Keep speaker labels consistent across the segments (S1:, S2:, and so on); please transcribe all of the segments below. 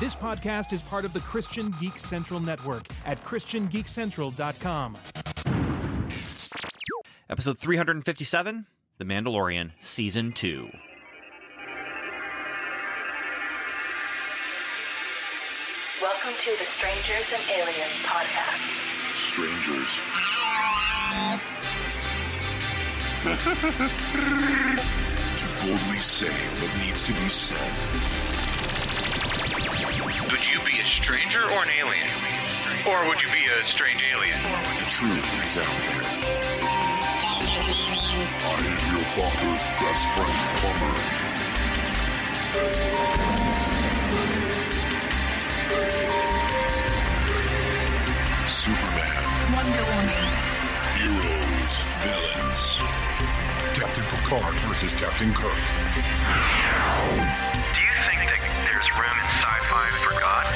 S1: This podcast is part of the Christian Geek Central Network at ChristianGeekCentral.com.
S2: Episode 357 The Mandalorian, Season 2.
S3: Welcome to the Strangers and Aliens podcast.
S4: Strangers. to boldly say what needs to be said.
S5: Would you be a stranger or an alien? Or would you be a strange alien?
S4: The truth is out there. I am your father's best friend's plumber. Superman.
S3: Wonder Woman.
S4: Heroes. Villains. Captain Picard versus Captain Kirk.
S5: Do you think there's room in sci-fi for God?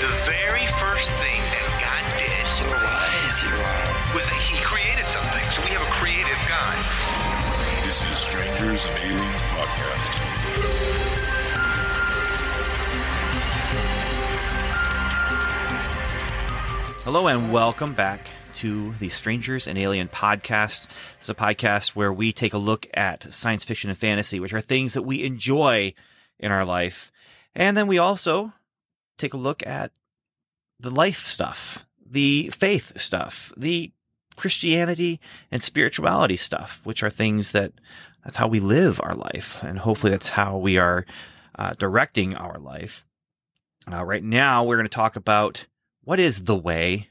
S5: The very first thing that God did was that He created something. So we have a creative God.
S4: This is Strangers and Aliens Podcast.
S2: Hello and welcome back to the Strangers and Alien podcast. It's a podcast where we take a look at science fiction and fantasy, which are things that we enjoy in our life. And then we also take a look at the life stuff, the faith stuff, the Christianity and spirituality stuff, which are things that that's how we live our life. And hopefully that's how we are uh, directing our life. Uh, right now, we're going to talk about what is the way,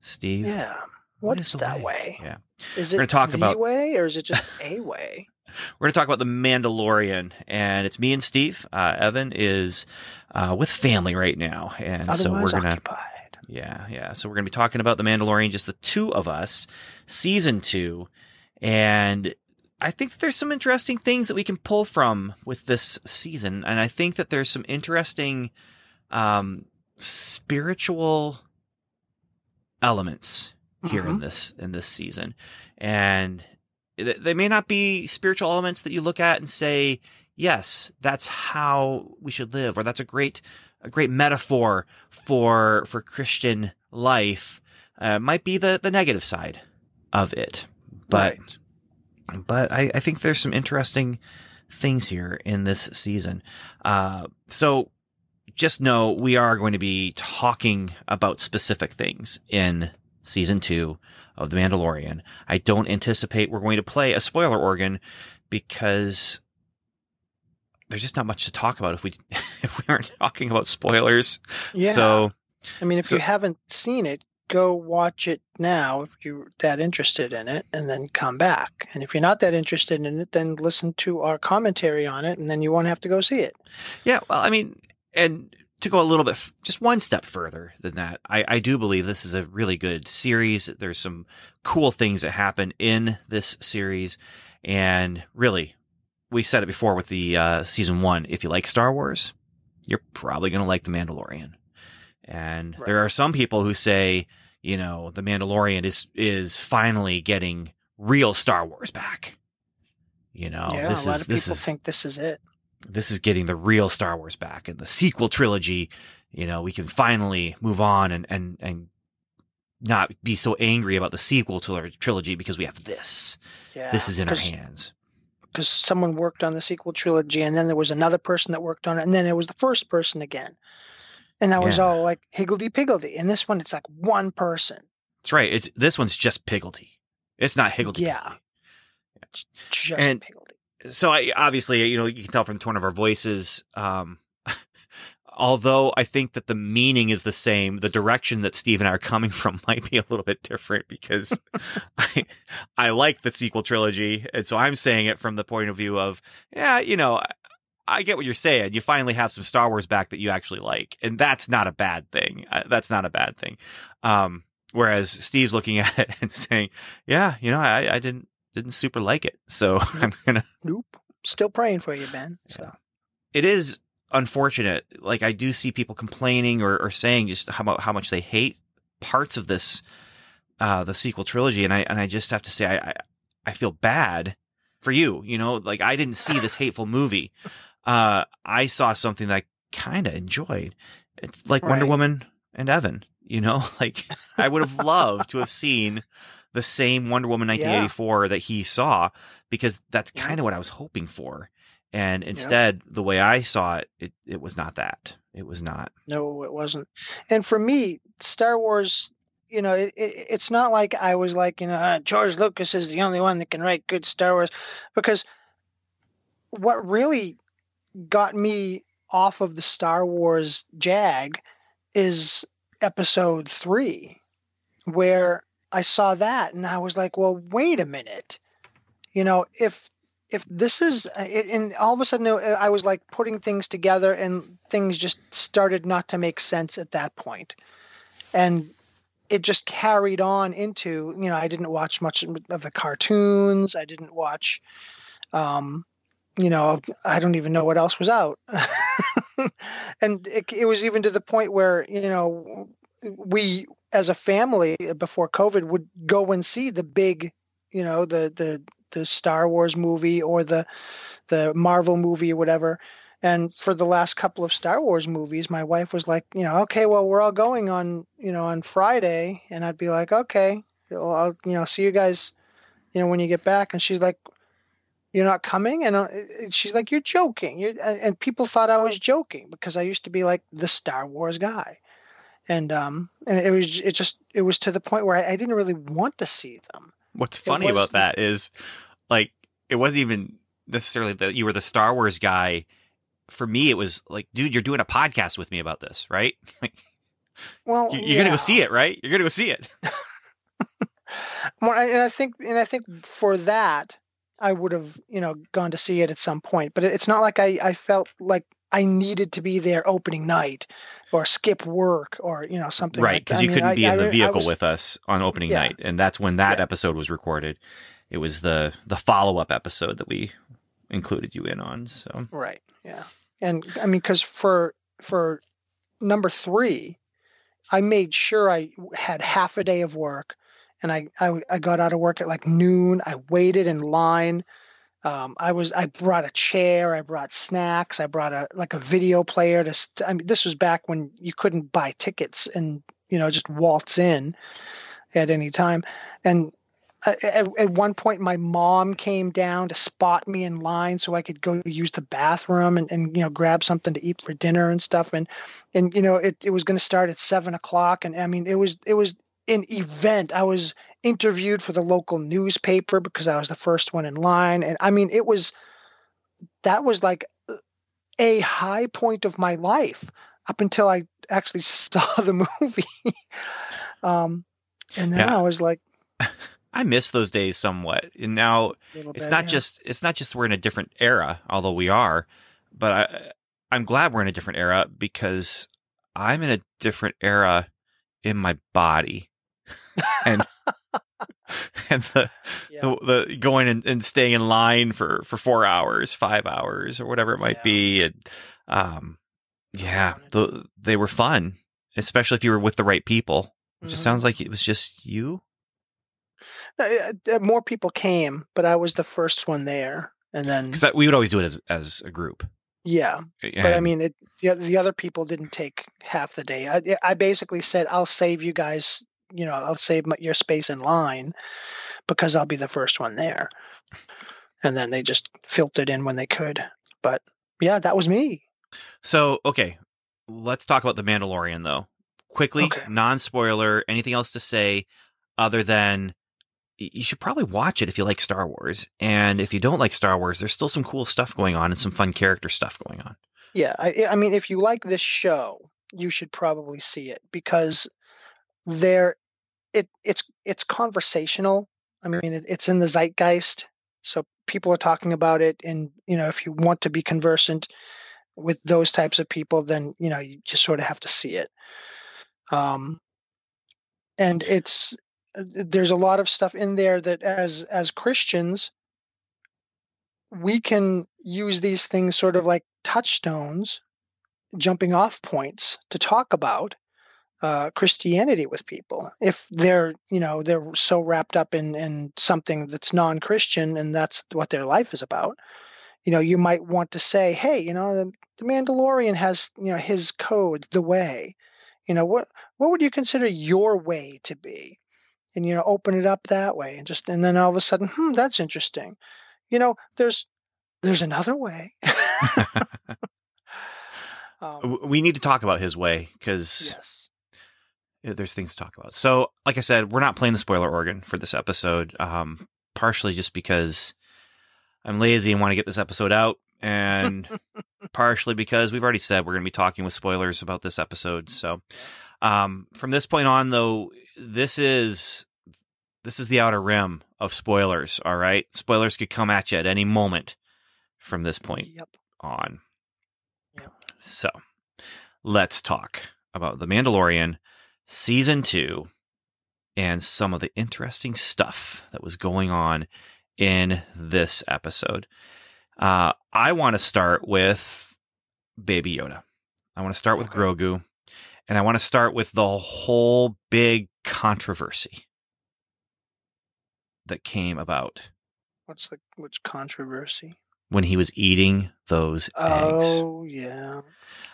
S2: Steve?
S6: Yeah.
S2: What
S6: What
S2: is
S6: is that
S2: way?
S6: way?
S2: Yeah.
S6: Is
S2: We're
S6: it
S2: gonna talk
S6: the
S2: about-
S6: way or is it just a way?
S2: We're going to talk about the Mandalorian, and it's me and Steve. Uh, Evan is uh, with family right now, and so we're going to. Yeah, yeah. So we're going to be talking about The Mandalorian, just the two of us, season two. And I think that there's some interesting things that we can pull from with this season. And I think that there's some interesting um, spiritual elements here in this in this season. And they may not be spiritual elements that you look at and say, yes, that's how we should live, or that's a great a great metaphor for for Christian life uh, might be the the negative side of it. But
S6: Right.
S2: but I, I think there's some interesting things here in this season. Uh, so just know we are going to be talking about specific things in season two of The Mandalorian. I don't anticipate we're going to play a spoiler organ because there's just not much to talk about if we if we aren't talking about spoilers.
S6: Yeah.
S2: So
S6: I mean, if
S2: so-
S6: you haven't seen it, go watch it now if you're that interested in it and then come back. And if you're not that interested in it, then listen to our commentary on it and then you won't have to go see it.
S2: Yeah, well, I mean, and to go a little bit, f- just one step further than that, I, I do believe this is a really good series. There's some cool things that happen in this series, and really, we said it before with the uh, season one. If you like Star Wars, you're probably going to like The Mandalorian. And there are some people who say, you know, The Mandalorian is is finally getting real Star Wars back. You know,
S6: yeah,
S2: this
S6: a lot
S2: is
S6: of people
S2: is
S6: think this is it.
S2: This is getting the real Star Wars back and the sequel trilogy. You know, we can finally move on and, and, and not be so angry about the sequel to our trilogy because we have this.
S6: Yeah.
S2: this is in our hands.
S6: because someone worked on the sequel trilogy and then there was another person that worked on it and then it was the first person again and that was all like higgledy piggledy and this one it's like one person
S2: That's right. It's this one's just Piggledy. It's not Higgledy.
S6: Yeah. just
S2: And-
S6: higgledy
S2: so I obviously, you know, you can tell from the tone of our voices. Um, although I think that the meaning is the same, the direction that Steve and I are coming from might be a little bit different because I, I like the sequel trilogy. And so I'm saying it from the point of view of, yeah, you know, I- I get what you're saying. You finally have some Star Wars back that you actually like. And that's not a bad thing. Uh, That's not a bad thing. Um, whereas Steve's looking at it and saying, yeah, you know, I, I didn't, didn't super like it. So I'm going to,
S6: nope still praying for you ben so
S2: it is unfortunate. Like I do see people complaining or, or saying just how about how much they hate parts of this, uh, the sequel trilogy, and I and I just have to say I I, I feel bad for you. You know, like I didn't see this hateful movie. Uh, I saw something that I kind of enjoyed. It's like Wonder Woman and Evan, you know, like I would have loved to have seen the same Wonder Woman 1984 that he saw because that's
S6: Yeah.
S2: kind of what I was hoping for. And instead, the way I saw it, it, it was not that. It was not.
S6: No, it wasn't. And for me, Star Wars, you know, it, it, it's not like I was like, you know, uh, George Lucas is the only one that can write good Star Wars, because what really got me off of the Star Wars jag is Episode Three, where I saw that and I was like, well, wait a minute, you know, if if this is and all of a sudden uh, i was like putting things together and things just started not to make sense at that point. point and it just carried on into you know i didn't watch much of the cartoons. I didn't watch um you know i don't even know what else was out. And it, it was even to the point where you know we as a family before covid would go and see the big you know the the the Star Wars movie or the the Marvel movie or whatever. And for the last couple of Star Wars movies, my wife was like, you know, okay, well, we're all going on, you know, on Friday, and I'd be like, okay, I'll, you know, see you guys, you know, when you get back. And she's like, you're not coming, and uh, she's like, you're joking. You're, and people thought I was joking because I used to be like the Star Wars guy, and um, and it was it just it was to the point where I, I didn't really want to see them.
S2: What's funny
S6: was-
S2: about that is, like, it wasn't even necessarily that you were the Star Wars guy. For me, it was like, dude, you're doing a podcast with me about this, right? Like,
S6: Well,
S2: you- you're gonna go see it, right? You're gonna go see it.
S6: Well, and I think, and I think for that, I would have, you know, gone to see it at some point. But it's not like I, I felt like I needed to be there opening night, or skip work, or you know something.
S2: right because.
S6: I
S2: you
S6: mean,
S2: couldn't
S6: I-
S2: be
S6: I
S2: in the vehicle
S6: was-
S2: with us on opening
S6: Yeah.
S2: night and that's when that
S6: Yeah.
S2: episode was recorded it was the the follow-up episode that we included you in on so
S6: Right. Yeah. And I mean, because for for number three, I made sure I had half a day of work, and I I, I got out of work at like noon. I waited in line. Um, I was I brought a chair. I brought snacks. I brought a like a video player to. St- I mean, this was back when you couldn't buy tickets and you know just waltz in at any time, and at, at at one point my mom came down to spot me in line so I could go use the bathroom and, and you know grab something to eat for dinner and stuff and and you know it, it was going to start at seven o'clock and I mean it was it was an event I was interviewed for the local newspaper because I was the first one in line and I mean it was that was like a high point of my life up until I actually saw the movie um and then
S2: Yeah.
S6: I was like
S2: i miss those days somewhat and now it's
S6: bit,
S2: not
S6: yeah.
S2: just it's not just we're in a different era although we are but i i'm glad we're in a different era because i'm in a different era in my body and and the
S6: yeah.
S2: the, the going and, and staying in line for for four hours, five hours, or whatever it might
S6: Yeah.
S2: be, and um, yeah, the, they were fun, especially if you were with the right people. It just
S6: Mhm.
S2: sounds like it was just you.
S6: Uh, more people came, but I was the first one there. And then,
S2: Because we would always do it as as a group.
S6: yeah, but I mean, it, the, the other people didn't take half the day. I, I basically said, I'll save you guys, you know, I'll save my, your space in line because I'll be the first one there. And then they just filtered in when they could. But yeah, that was me.
S2: so okay, let's talk about the Mandalorian though. Quickly,
S6: Okay.
S2: non spoiler. Anything else to say other than you should probably watch it if you like Star Wars, and if you don't like Star Wars, there's still some cool stuff going on and some fun character stuff going on.
S6: Yeah, I, I mean, if you like this show, you should probably see it because there, it it's it's conversational. I mean, it, it's in the zeitgeist, so people are talking about it. And you know, if you want to be conversant with those types of people, then you know you just sort of have to see it. Um, and it's there's a lot of stuff in there that as as Christians we can use these things sort of like touchstones, jumping off points to talk about uh, Christianity with people. If they're, you know, they're so wrapped up in, in something that's non-Christian and that's what their life is about, you know, you might want to say, hey, you know, the, the Mandalorian has, you know, his code, the way. You know, what what would you consider your way to be? And you know, open it up that way, and just and then all of a sudden, hmm, that's interesting. You know, there's there's another way. um,
S2: we need to talk about his way because
S6: yes.
S2: There's things to talk about. So, like I said, we're not playing the spoiler organ for this episode, um, partially just because I'm lazy and want to get this episode out, and partially because we've already said we're going to be talking with spoilers about this episode. So, um, from this point on, though, this is this is the outer rim of spoilers. All right, spoilers could come at you at any moment from this point
S6: Yep.
S2: on.
S6: Yep.
S2: So let's talk about The Mandalorian season two and some of the interesting stuff that was going on in this episode. Uh, I want to start with Baby Yoda. I want to start with
S6: Okay.
S2: Grogu, and I want to start with the whole big controversy that came about
S6: What's the what's controversy?
S2: When he was eating those eggs.
S6: Oh yeah,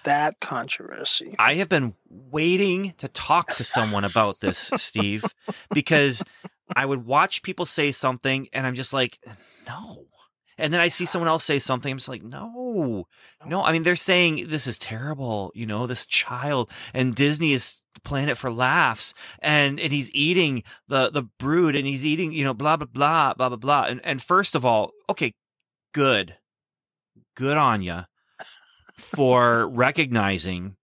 S6: that controversy.
S2: I have been waiting to talk to someone about this, Steve, because I would watch people say something and I'm just like, no. And then I see someone else say something. I'm just like, no, no. I mean, they're saying this is terrible. You know, this child and Disney is playing it for laughs and, and he's eating the, the brood and he's eating, you know, blah, blah, blah, blah, blah, blah. And, and first of all, okay, good. Good on you for recognizing,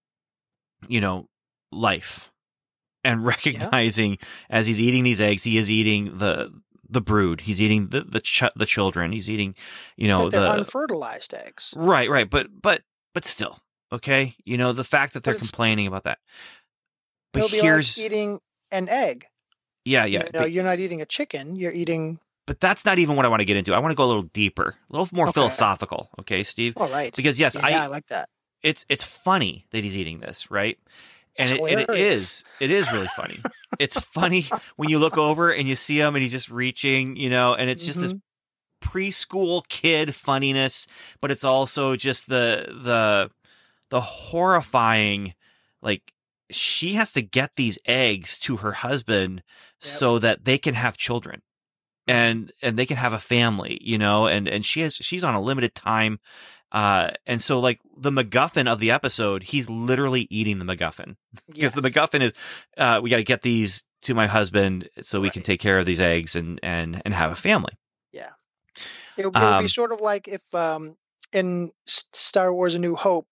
S2: you know, life and recognizing as he's eating these eggs, he is eating the the brood. He's eating the the ch- the children. He's eating, you know, the
S6: unfertilized eggs.
S2: right, right. But but but still, okay. You know, the fact that they're complaining about that. But here's
S6: like eating an egg.
S2: yeah, yeah.
S6: You know,
S2: but,
S6: you're not eating a chicken. You're eating.
S2: But that's not even what I want to get into. I want to go a little deeper, a little more
S6: Okay.
S2: philosophical. Okay, Steve.
S6: All right.
S2: Because yes,
S6: yeah,
S2: I
S6: I like that.
S2: it's it's funny that he's eating this, right? And it, it is it is really funny. it's funny when you look over and you see him and he's just reaching, you know, and it's just this
S6: Mm-hmm.
S2: preschool kid funniness, but it's also just the the the horrifying like she has to get these eggs to her husband so that they can have children and and they can have a family you know and and she has she's on a limited time uh and so like the macguffin of the episode he's literally eating the macguffin. Because the macguffin is uh we got to get these to my husband so we can take care of these eggs and and and have a family.
S6: Would- it would
S2: Um,
S6: be sort of like if um, in Star Wars: A New Hope,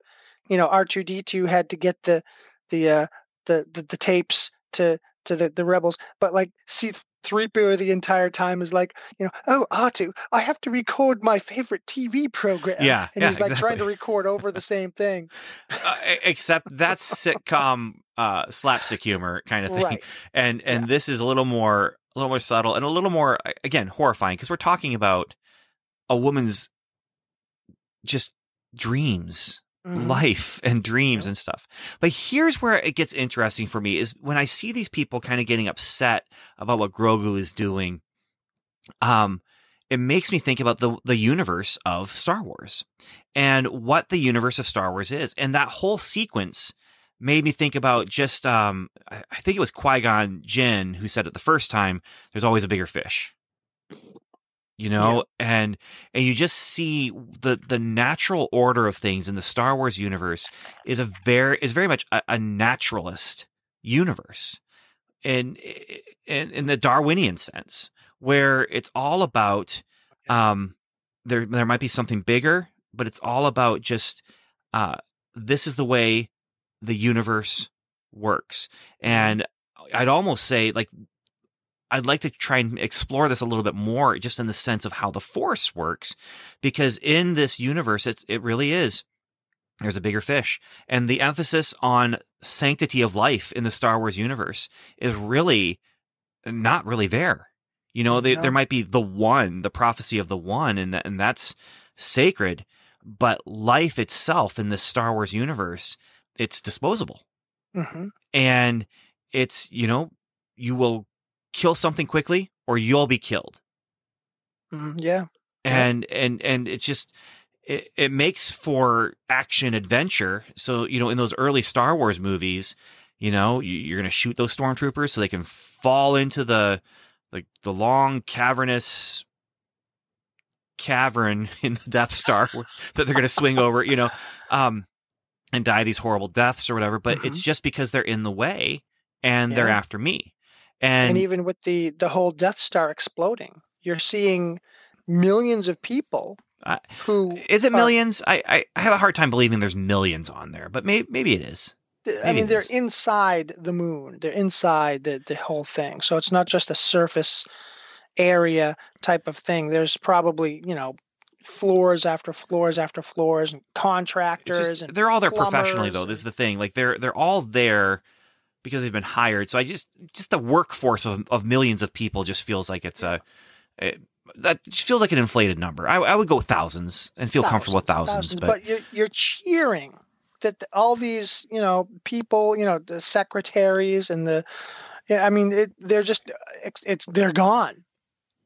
S6: you know, R two D two had to get the the uh, the, the the tapes to to the, the rebels, but like C three PO the entire time is like, you know, oh two, I have to record my favorite TV program.
S2: Yeah,
S6: and
S2: yeah,
S6: he's like trying to record over the same thing.
S2: uh, except that's sitcom uh slapstick humor kind of thing
S6: Right.
S2: and and this is a little more a little more subtle and a little more again horrifying because we're talking about a woman's just dreams
S6: Mhm.
S2: life and dreams and stuff but here's where it gets interesting for me is when i see these people kind of getting upset about what grogu is doing um it makes me think about the the universe of star wars and what the universe of star wars is and that whole sequence made me think about just um I think it was Qui-Gon Jinn who said it the first time there's always a bigger fish. You know, and and you just see the the natural order of things in the Star Wars universe is a very is very much a, a naturalist universe. In, in in the Darwinian sense where it's all about um there there might be something bigger, but it's all about just uh this is the way the universe works. And I'd almost say like I'd like to try and explore this a little bit more just in the sense of how the force works because in this universe it's it really is there's a bigger fish and the emphasis on sanctity of life in the Star Wars universe is really not really there. You know, they,
S6: No.
S2: there might be the one, the prophecy of the one, and that, and that's sacred. But life itself in the Star Wars universe, it's disposable,
S6: Mhm.
S2: and it's you know, you will kill something quickly, or you'll be killed
S6: Mhm. Yeah. Yeah.
S2: and and and it's just it, it makes for action adventure. So, you know, in those early Star Wars movies, you know, you, you're going to shoot those stormtroopers so they can fall into the, like the long cavernous cavern in the Death Star that they're going to swing over, you know, um, and die these horrible deaths or whatever. But it's just because they're in the way and they're after me. And,
S6: and even with the the whole Death Star exploding, you're seeing millions of people
S2: I-
S6: who
S2: is it millions? I, I I have a hard time believing there's millions on there, but maybe maybe it is.
S6: I mean, they're
S2: is.
S6: inside the moon. They're inside the, the whole thing. So it's not just a surface area type of thing. There's probably, you know, floors after floors after floors and contractors
S2: just-
S6: and
S2: they're all there professionally though. This is the thing. Like they're they're all there because they've been hired. So I just just the workforce of of millions of people just feels like it's a it, that just feels like an inflated number. I, I would go thousands and feel comfortable with thousands, but,
S6: you're you're cheering that all these you know people you know the secretaries and the yeah I mean it, they're just it's, it's they're gone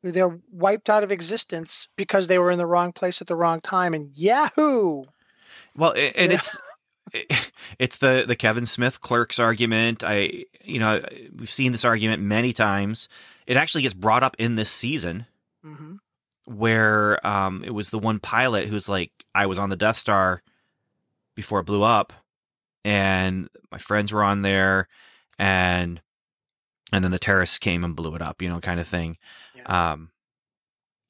S6: they're wiped out of existence because they were in the wrong place at the wrong time and Yahoo
S2: well, and
S6: Yeah.
S2: it's it's the the Kevin Smith clerks argument. I you know we've seen this argument many times. It actually gets brought up in this season.
S6: hmm
S2: where um it was the one pilot who's like I was on the Death Star before it blew up and my friends were on there and and then the terrorists came and blew it up, you know, kind of thing. Um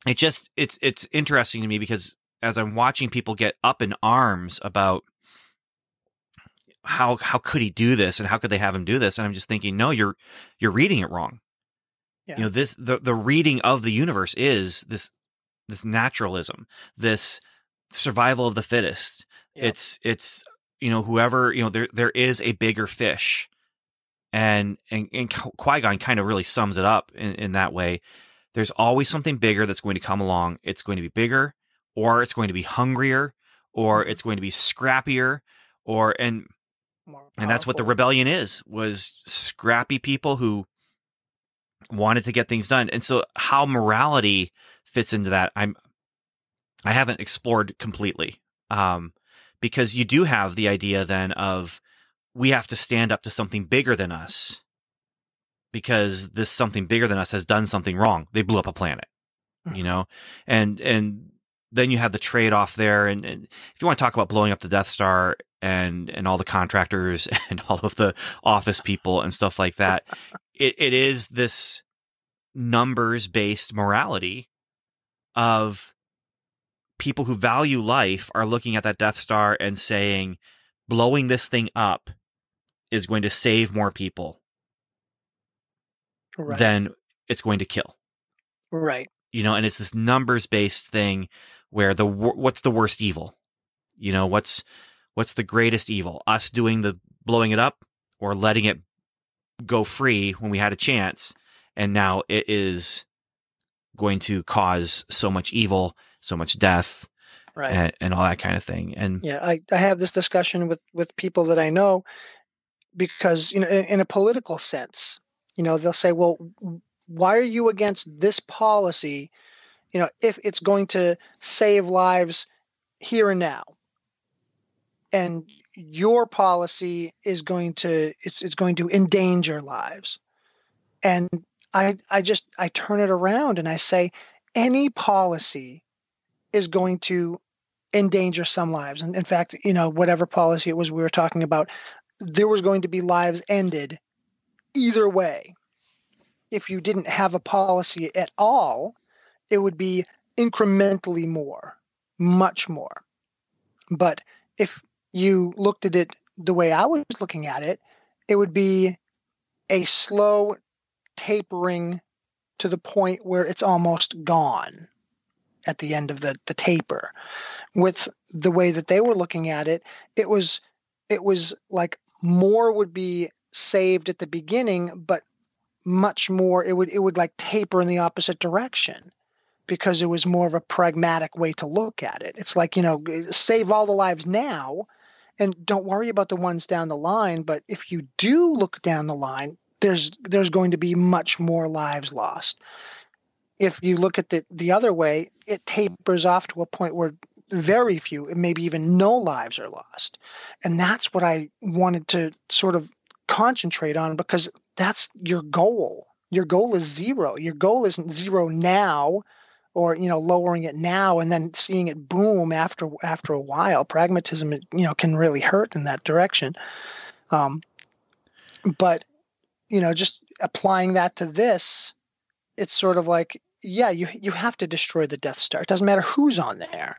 S2: it just it's it's interesting to me because as I'm watching people get up in arms about how how could he do this and how could they have him do this and I'm just thinking no you're you're reading it wrong.
S6: Yeah.
S2: You know this the the reading of the universe is this this naturalism, this survival of the fittest.
S6: Yep.
S2: It's it's you know whoever you know there there is a bigger fish, and and and Qui Gon kind of really sums it up in, in that way. There's always something bigger that's going to come along. It's going to be bigger, or it's going to be hungrier, or
S6: Mhm.
S2: it's going to be scrappier, or and and that's what the rebellion is was scrappy people who wanted to get things done. And so how morality fits into that i'm i haven't explored completely um because you do have the idea then of we have to stand up to something bigger than us because this something bigger than us has done something wrong. They blew up a planet you know? And and then you have the trade off there. And, and if you want to talk about blowing up the death star and and all the contractors and all of the office people and stuff like that. It, it is this numbers based morality of people who value life are looking at that death star and saying blowing this thing up is going to save more people
S6: right.
S2: than it's going to kill.
S6: Right.
S2: You know and it's this numbers based thing where the what's the worst evil? You know what's what's the greatest evil? Us doing the blowing it up or letting it go free when we had a chance and now it is going to cause so much evil so much death
S6: right.
S2: and, and all that kind of thing and
S6: Yeah, I, I have this discussion with with people that I know because you know in, in a political sense, you know they'll say, "Well, why are you against this policy? You know, if it's going to save lives here and now, and your policy is going to it's it's going to endanger lives." And I I just I turn it around and I say, any policy is going to endanger some lives. And in fact, you know, whatever policy it was we were talking about, there was going to be lives ended either way. If you didn't have a policy at all, it would be incrementally more, much more. But if you looked at it the way I was looking at it, it would be a slow tapering to the point where it's almost gone at the end of the, the taper. With the way that they were looking at it it was it was like more would be saved at the beginning but much more it would it would like taper in the opposite direction because it was more of a pragmatic way to look at it. It's like you know save all the lives now and don't worry about the ones down the line but if you do look down the line there's there's going to be much more lives lost if you look at the the other way it tapers off to a point where very few, and maybe even no lives are lost. And that's what I wanted to sort of concentrate on because that's your goal. Your goal is zero. Your goal isn't zero now or you know lowering it now and then seeing it boom after after a while pragmatism you know can really hurt in that direction. Um, but you know just applying that to this it's sort of like yeah you you have to destroy the death star. It doesn't matter who's on there.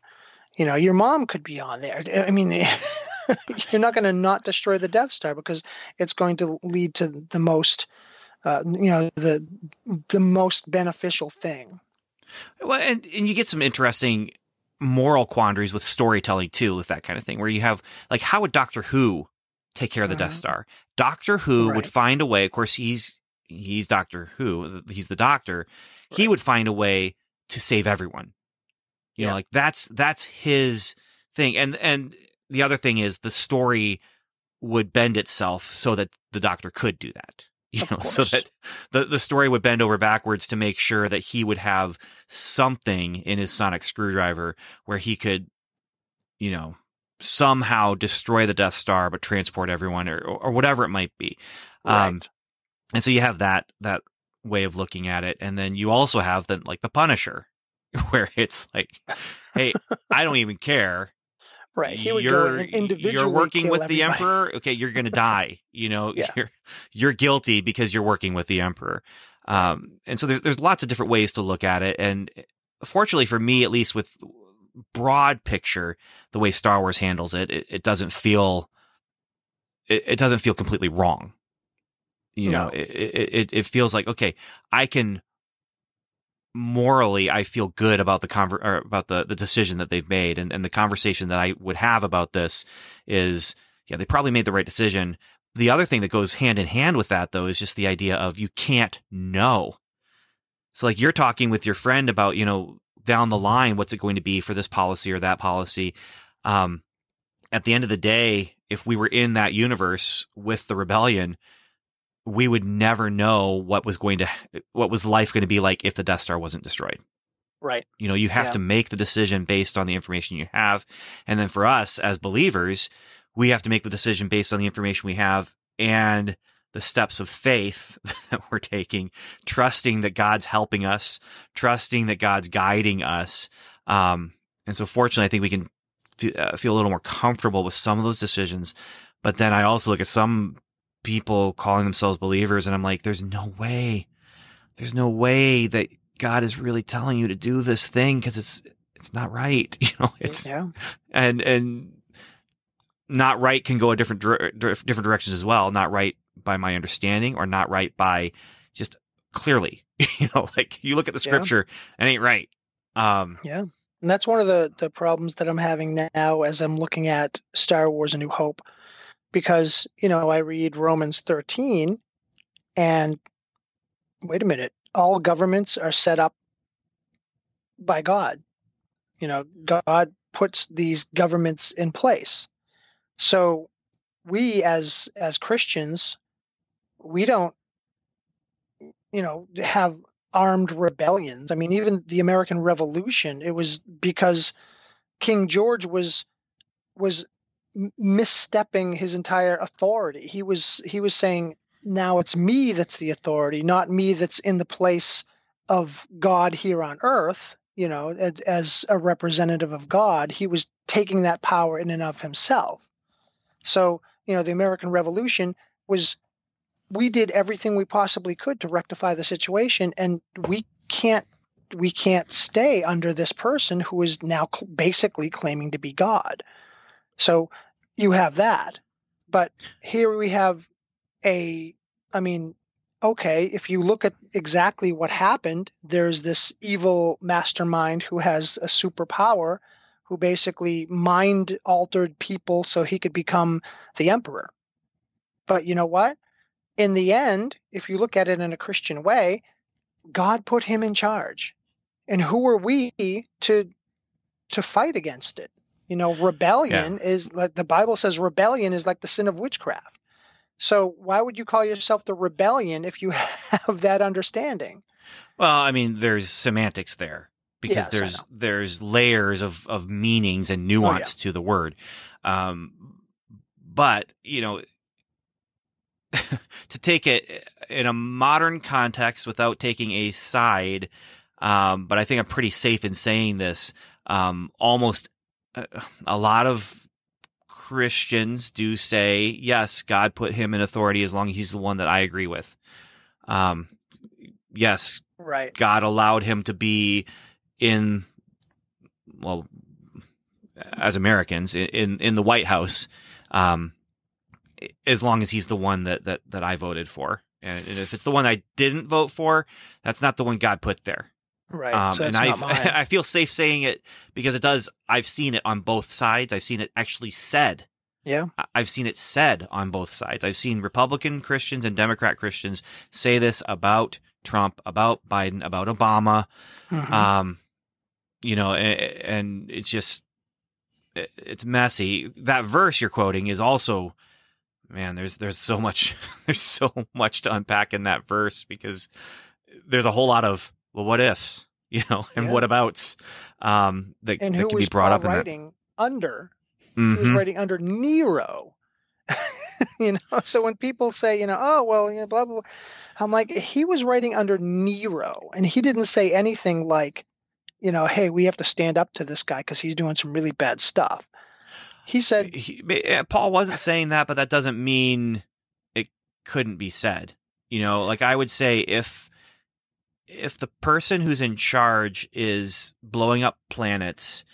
S6: You know your mom could be on there. I mean you're not going to not destroy the death star because it's going to lead to the most uh, you know the the most beneficial thing
S2: well, and and you get some interesting moral quandaries with storytelling too, with that kind of thing, where you have like how would Doctor Who take care of the Death
S6: Mhm.
S2: Star? Doctor Who would find a way. Of course, he's he's Doctor Who. He's the Doctor. He would find a way to save everyone. You know,
S6: Yeah.
S2: like that's that's his thing. And and the other thing is the story would bend itself so that the Doctor could do that. You
S6: Of
S2: know, so that the the story would bend over backwards to make sure that he would have something in his sonic screwdriver where he could, you know, somehow destroy the Death Star but transport everyone or or whatever it might be. Um,
S6: Right.
S2: and so you have that that way of looking at it, and then you also have the like the Punisher, where it's like, hey, I don't even care.
S6: Right. He would
S2: you're,
S6: go and individually
S2: You're working with the emperor. Okay, you're going to die. You know,
S6: Yeah.
S2: you're you're guilty because you're working with the emperor. Um, and so there's there's lots of different ways to look at it. And fortunately for me, at least with broad picture, the way Star Wars handles it, it, it doesn't feel it, it doesn't feel completely wrong. You know,
S6: No.
S2: it, it it it feels like okay, I can morally I feel good about the conver- about the the decision that they've made and, and the conversation that I would have about this is yeah they probably made the right decision. The other thing that goes hand in hand with that though is just the idea of you can't know. So like you're talking with your friend about you know down the line what's it going to be for this policy or that policy. Um, at the end of the day, if we were in that universe with the rebellion, we would never know what was going to what was life going to be like if the Death Star wasn't destroyed.
S6: Right.
S2: You know, you have
S6: Yeah.
S2: to make the decision based on the information you have. And then for us as believers, we have to make the decision based on the information we have and the steps of faith that we're taking, trusting that God's helping us, trusting that God's guiding us. Um, and so fortunately, I think we can fe- uh, feel a little more comfortable with some of those decisions. But then I also look at some people calling themselves believers and I'm like, there's no way, there's no way that God is really telling you to do this thing because it's, it's not right. You know, it's,
S6: yeah.
S2: and, and not right can go a different, different directions as well. Not right by my understanding or not right by just clearly, you know, like you look at the
S6: Yeah.
S2: scripture and ain't right. Um,
S6: Yeah. And that's one of the the problems that I'm having now as I'm looking at Star Wars: A New Hope, because you know I read Romans 13, and wait a minute, all governments are set up by God. You know, God puts these governments in place. So we as as Christians, we don't you know have armed rebellions. I mean, even the American Revolution, it was because King George was was misstepping his entire authority. He was he was saying, "Now it's me that's the authority, not me that's in the place of God here on earth." You know, as, as a representative of God, he was taking that power in and of himself. So, you know, the American Revolution was we did everything we possibly could to rectify the situation and we can't we can't stay under this person who is now basically claiming to be god so you have that but here we have a i mean okay if you look at exactly what happened there's this evil mastermind who has a superpower who basically mind altered people so he could become the emperor but you know what in the end, if you look at it in a Christian way, God put him in charge. And who are we to to fight against it? You know, rebellion is like the Bible says rebellion is like the sin of witchcraft. So why would you call yourself the rebellion if you have that understanding?
S2: Well, I mean, there's semantics there. because
S6: Yes,
S2: there's there's layers of of meanings and
S6: Oh,
S2: nuance to the word. Um, but you know, to take it in a modern context without taking a side, um, but I think I'm pretty safe in saying this. Um, almost a lot of Christians do say, yes, God put him in authority as long as he's the one that I agree with. Um, yes,
S6: Right.
S2: God allowed him to be in, well, as Americans in in, the White House, um, as long as he's the one that that that I voted for, and, and if it's the one I didn't vote for, that's not the one God put there.
S6: Right.
S2: Um,
S6: so
S2: and I. I feel safe saying it because it does. I've seen it on both sides. I've seen it actually said.
S6: yeah.
S2: I've seen it said on both sides. I've seen Republican Christians and Democrat Christians say this about Trump, about Biden, about Obama.
S6: Mhm.
S2: Um, you know, and, and it's just it's messy. That verse you're quoting is also, man. There's there's so much there's so much to unpack in that verse because there's a whole lot of well, what ifs, you know, and
S6: Yeah.
S2: what abouts um, that, that can be brought up in that.
S6: writing under? He
S2: Mhm.
S6: was writing under Nero. you know, so when people say, you know, oh well, you know, blah blah, blah, I'm like, he was writing under Nero, and he didn't say anything like, you know, hey, we have to stand up to this guy because he's doing some really bad stuff. He said,
S2: he, eh, Paul wasn't saying that, but that doesn't mean it couldn't be said. You know, like I would say if if the person who's in charge is blowing up planets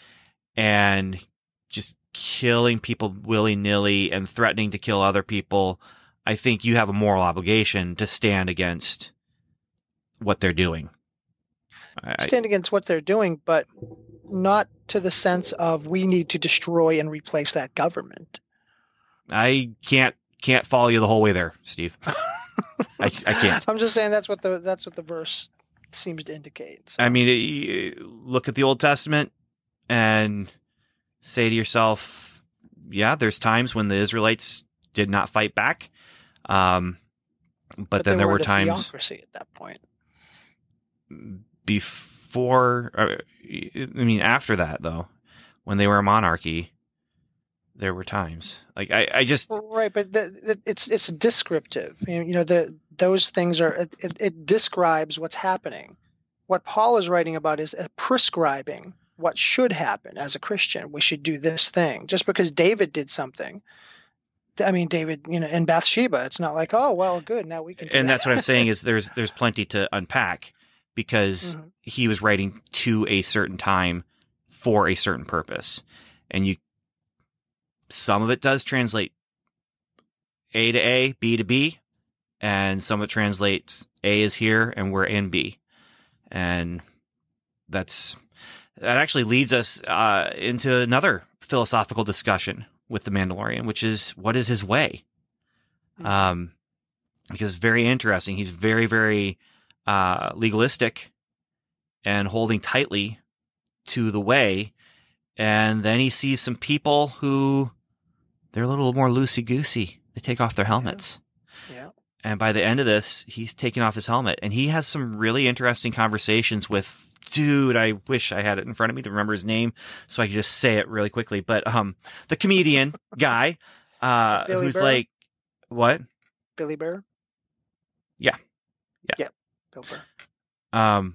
S2: and just killing people willy nilly and threatening to kill other people, I think you have a moral obligation to stand against what they're doing.
S6: Stand against what they're doing, but not to the sense of we need to destroy and replace that government.
S2: I can't can't follow you the whole way there, Steve. I, I can't.
S6: I'm just saying that's what the that's what the verse seems to indicate. So,
S2: I mean, look at the Old Testament and say to yourself, yeah, there's times when the Israelites did not fight back. Um, but, then there were times
S6: theocracy at that point.
S2: before, I mean, after that, though, when they were a monarchy, there were times like I, I just,
S6: Right, but the, the, it's it's descriptive. You know the those things are it, it, it describes what's happening. What Paul is writing about is prescribing what should happen as a Christian. We should do this thing. Just because David did something, I mean, David, you know, in Bathsheba, it's not like, oh well, good, now we can. Do
S2: and
S6: that.
S2: that's what I'm saying is there's there's plenty to unpack because
S6: Mhm.
S2: he was writing to a certain time for a certain purpose, and you some of it does translate A to A, B to B, and some it translates A is here and we're in B, and that's that actually leads us uh, into another philosophical discussion with the Mandalorian, which is what is his way. Um, because it's very interesting. He's very, very uh, legalistic and holding tightly to the way. And then he sees some people who they're a little more loosey goosey. They take off their helmets.
S6: Yeah.
S2: And by the end of this, he's taking off his helmet and he has some really interesting conversations with dude. I wish I had it in front of me to remember his name so I could just say it really quickly. But um, the comedian guy, uh,
S6: Billy
S2: who's
S6: Burr?
S2: like, what?
S6: Billy Bear.
S2: Yeah. Yeah.
S6: Yeah. Bill Burr.
S2: um,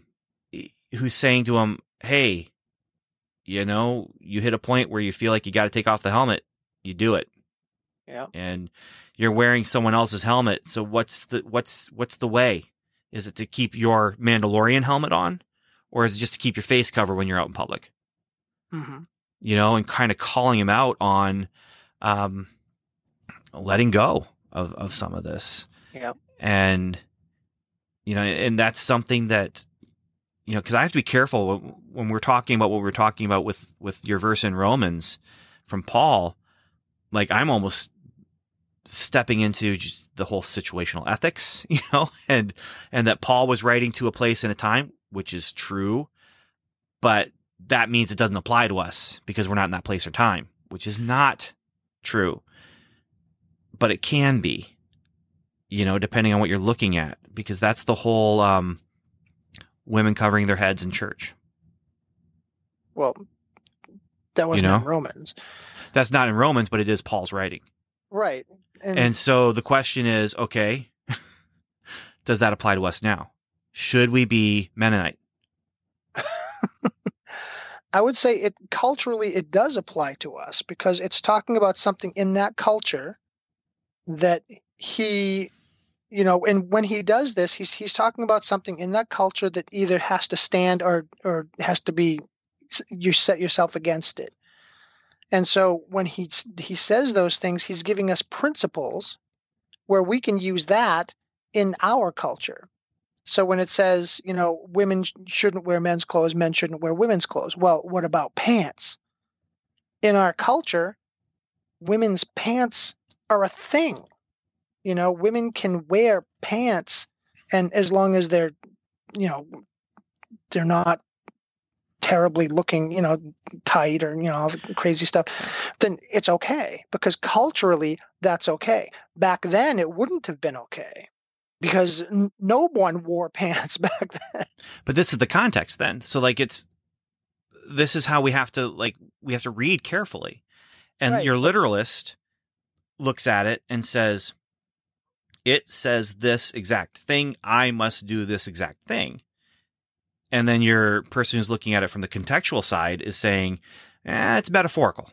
S2: who's saying to him, "Hey, you know, you hit a point where you feel like you got to take off the helmet, you do it,
S6: Yeah.
S2: and you're wearing someone else's helmet. So what's the what's what's the way? Is it to keep your Mandalorian helmet on, or is it just to keep your face covered when you're out in public?
S6: hmm
S2: You know, and kind of calling him out on, um, letting go of of some of this."
S6: Yep.
S2: and you know and that's something that you know because i have to be careful when, when we're talking about what we're talking about with with your verse in romans from paul like i'm almost stepping into just the whole situational ethics you know and and that paul was writing to a place and a time which is true but that means it doesn't apply to us because we're not in that place or time which is not true but it can be you know, depending on what you're looking at, because that's the whole um, women covering their heads in church.
S6: Well, that wasn't
S2: know?
S6: in Romans,
S2: That's not in Romans, but it is Paul's writing.
S6: right? And,
S2: And so the question is, okay, does that apply to us now? Should we be Mennonite?
S6: I would say it culturally it does apply to us because it's talking about something in that culture that he you know and when he does this he's he's talking about something in that culture that either has to stand or or has to be you set yourself against it. And so when he he says those things he's giving us principles where we can use that in our culture. So when it says, you know, women shouldn't wear men's clothes, men shouldn't wear women's clothes. Well, what about pants? In our culture, women's pants are a thing. You know, women can wear pants and as long as they're, you know, they're not terribly looking, you know, tight or, you know, all the crazy stuff, then it's okay because culturally that's okay. Back then it wouldn't have been okay because n- no one wore pants back then.
S2: But this is the context then. So like it's this is how we have to like we have to read carefully. And
S6: Right.
S2: your literalist looks at it and says it says this exact thing, I must do this exact thing. And then your person who's looking at it from the contextual side is saying, eh, it's metaphorical.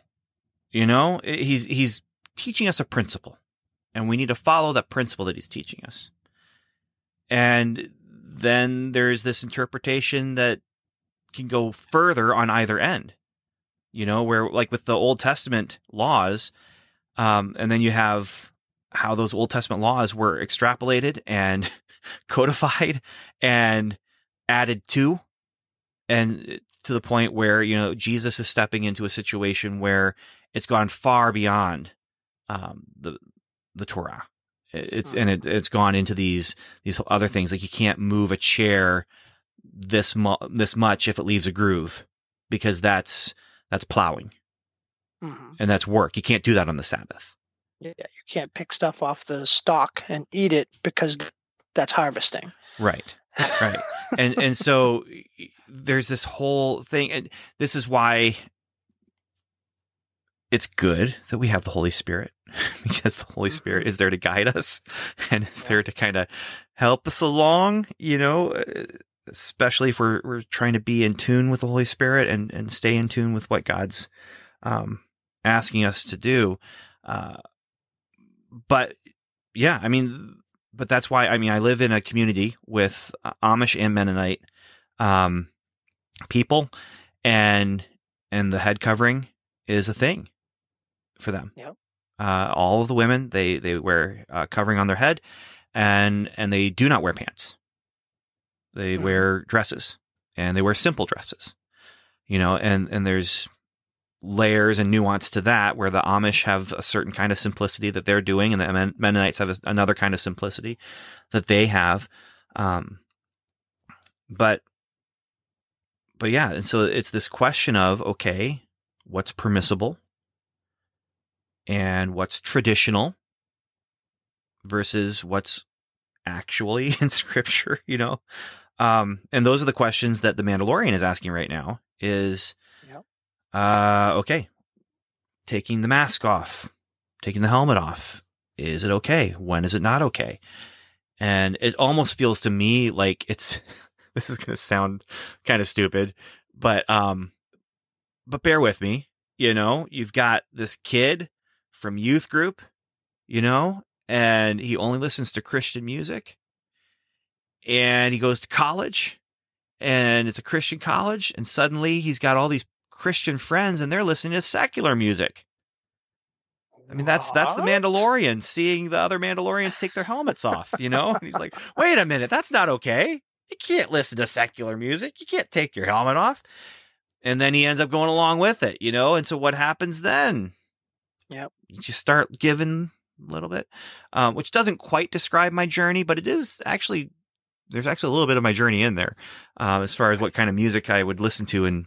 S2: You know, he's he's teaching us a principle, and we need to follow that principle that he's teaching us. And then there's this interpretation that can go further on either end. You know, where like with the Old Testament laws, um, and then you have how those Old Testament laws were extrapolated and codified and added to, and to the point where you know Jesus is stepping into a situation where it's gone far beyond um, the the Torah. It's and it, it's gone into these these other things like you can't move a chair this mu- this much if it leaves a groove because that's that's plowing
S6: Mhm.
S2: and that's work. You can't do that on the Sabbath.
S6: Yeah, you can't pick stuff off the stalk and eat it because that's harvesting.
S2: Right. Right. and and so there's this whole thing and this is why it's good that we have the Holy Spirit because the Holy Spirit is there to guide us and is there to kind of help us along, you know, uh, especially if we're, we're trying to be in tune with the Holy Spirit and, and stay in tune with what God's um, asking us to do. Uh, but yeah, I mean, but that's why, I mean, I live in a community with uh, Amish and Mennonite um, people and, and the head covering is a thing for them.
S6: Yep.
S2: Uh, all of the women, they, they wear uh, covering on their head and, and they do not wear pants. They
S6: Mhm.
S2: wear dresses and they wear simple dresses, you know, and, and there's layers and nuance to that where the Amish have a certain kind of simplicity that they're doing and the Mennonites have another kind of simplicity that they have. Um, but, but yeah, and so it's this question of, okay, what's permissible and what's traditional versus what's actually in scripture, you know? Um, and those are the questions that the Mandalorian is asking right now is. Uh, okay, taking the mask off, taking the helmet off. Is it okay? When is it not okay? And it almost feels to me like it's, this is going to sound kind of stupid, but, um, but bear with me. You know, you've got this kid from youth group, you know, and he only listens to Christian music and he goes to college and it's a Christian college and suddenly he's got all these Christian friends and they're listening to secular music. I mean that's that's the Mandalorian seeing the other Mandalorians take their helmets off, you know? And he's like, "Wait a minute, that's not okay. You can't listen to secular music. You can't take your helmet off." And then he ends up going along with it, you know? And so what happens then?
S6: Yep.
S2: You just start giving a little bit, um, which doesn't quite describe my journey, but it is actually there's actually a little bit of my journey in there, um, as far as what kind of music I would listen to and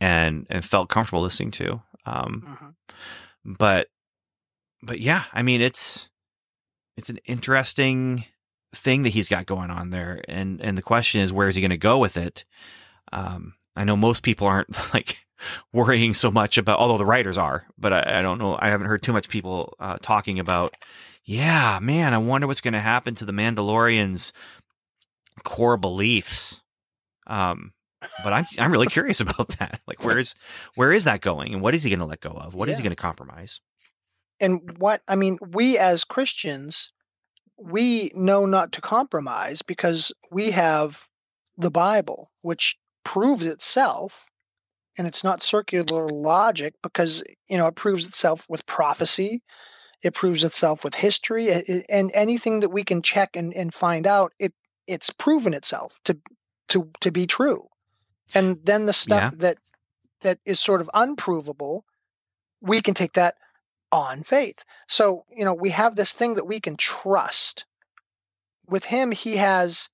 S2: and and felt comfortable listening to. Um,
S6: Mhm.
S2: but but yeah, I mean it's it's an interesting thing that he's got going on there, and and the question is where is he going to go with it? Um, I know most people aren't like worrying so much about, although the writers are, but I, I don't know. I haven't heard too much people uh, talking about, yeah, man, I wonder what's going to happen to the Mandalorians' core beliefs. Um, but I'm I'm really curious about that. Like, where is where is that going, and what is he going to let go of? What is he going to compromise?
S6: and what I mean, we as Christians, we know not to compromise because we have the Bible, which proves itself, and it's not circular logic because you know it proves itself with prophecy, it proves itself with history, and anything that we can check and, and find out, it it's proven itself to to to be true, and then the stuff that that is sort of unprovable, we can take that on faith. So, you know, we have this thing that we can trust. With him, he has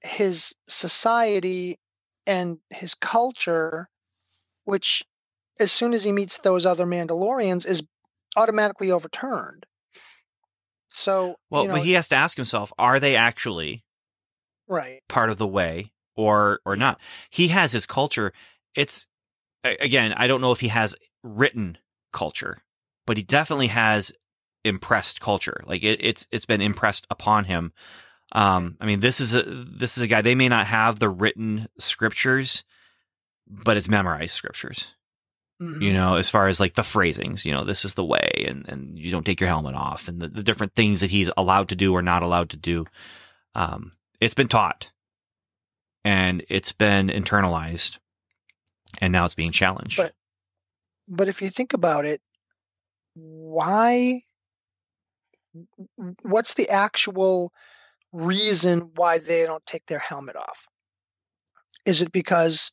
S6: his society and his culture, which, as soon as he meets those other Mandalorians, is automatically overturned. So,
S2: Well,
S6: you know,
S2: but he has to ask himself: Are they actually
S6: right,
S2: part of the way, or or not? He has his culture. It's again, I don't know if he has written culture, but he definitely has impressed culture. Like it, it's it's been impressed upon him. Um, I mean, this is a this is a guy. They may not have the written scriptures, but it's memorized scriptures. You know, as far as like the phrasings, you know, this is the way, and and you don't take your helmet off, and the, the different things that he's allowed to do or not allowed to do. Um, it's been taught, and it's been internalized, and now it's being challenged.
S6: But- but if you think about it, why? What's the actual reason why they don't take their helmet off? Is it because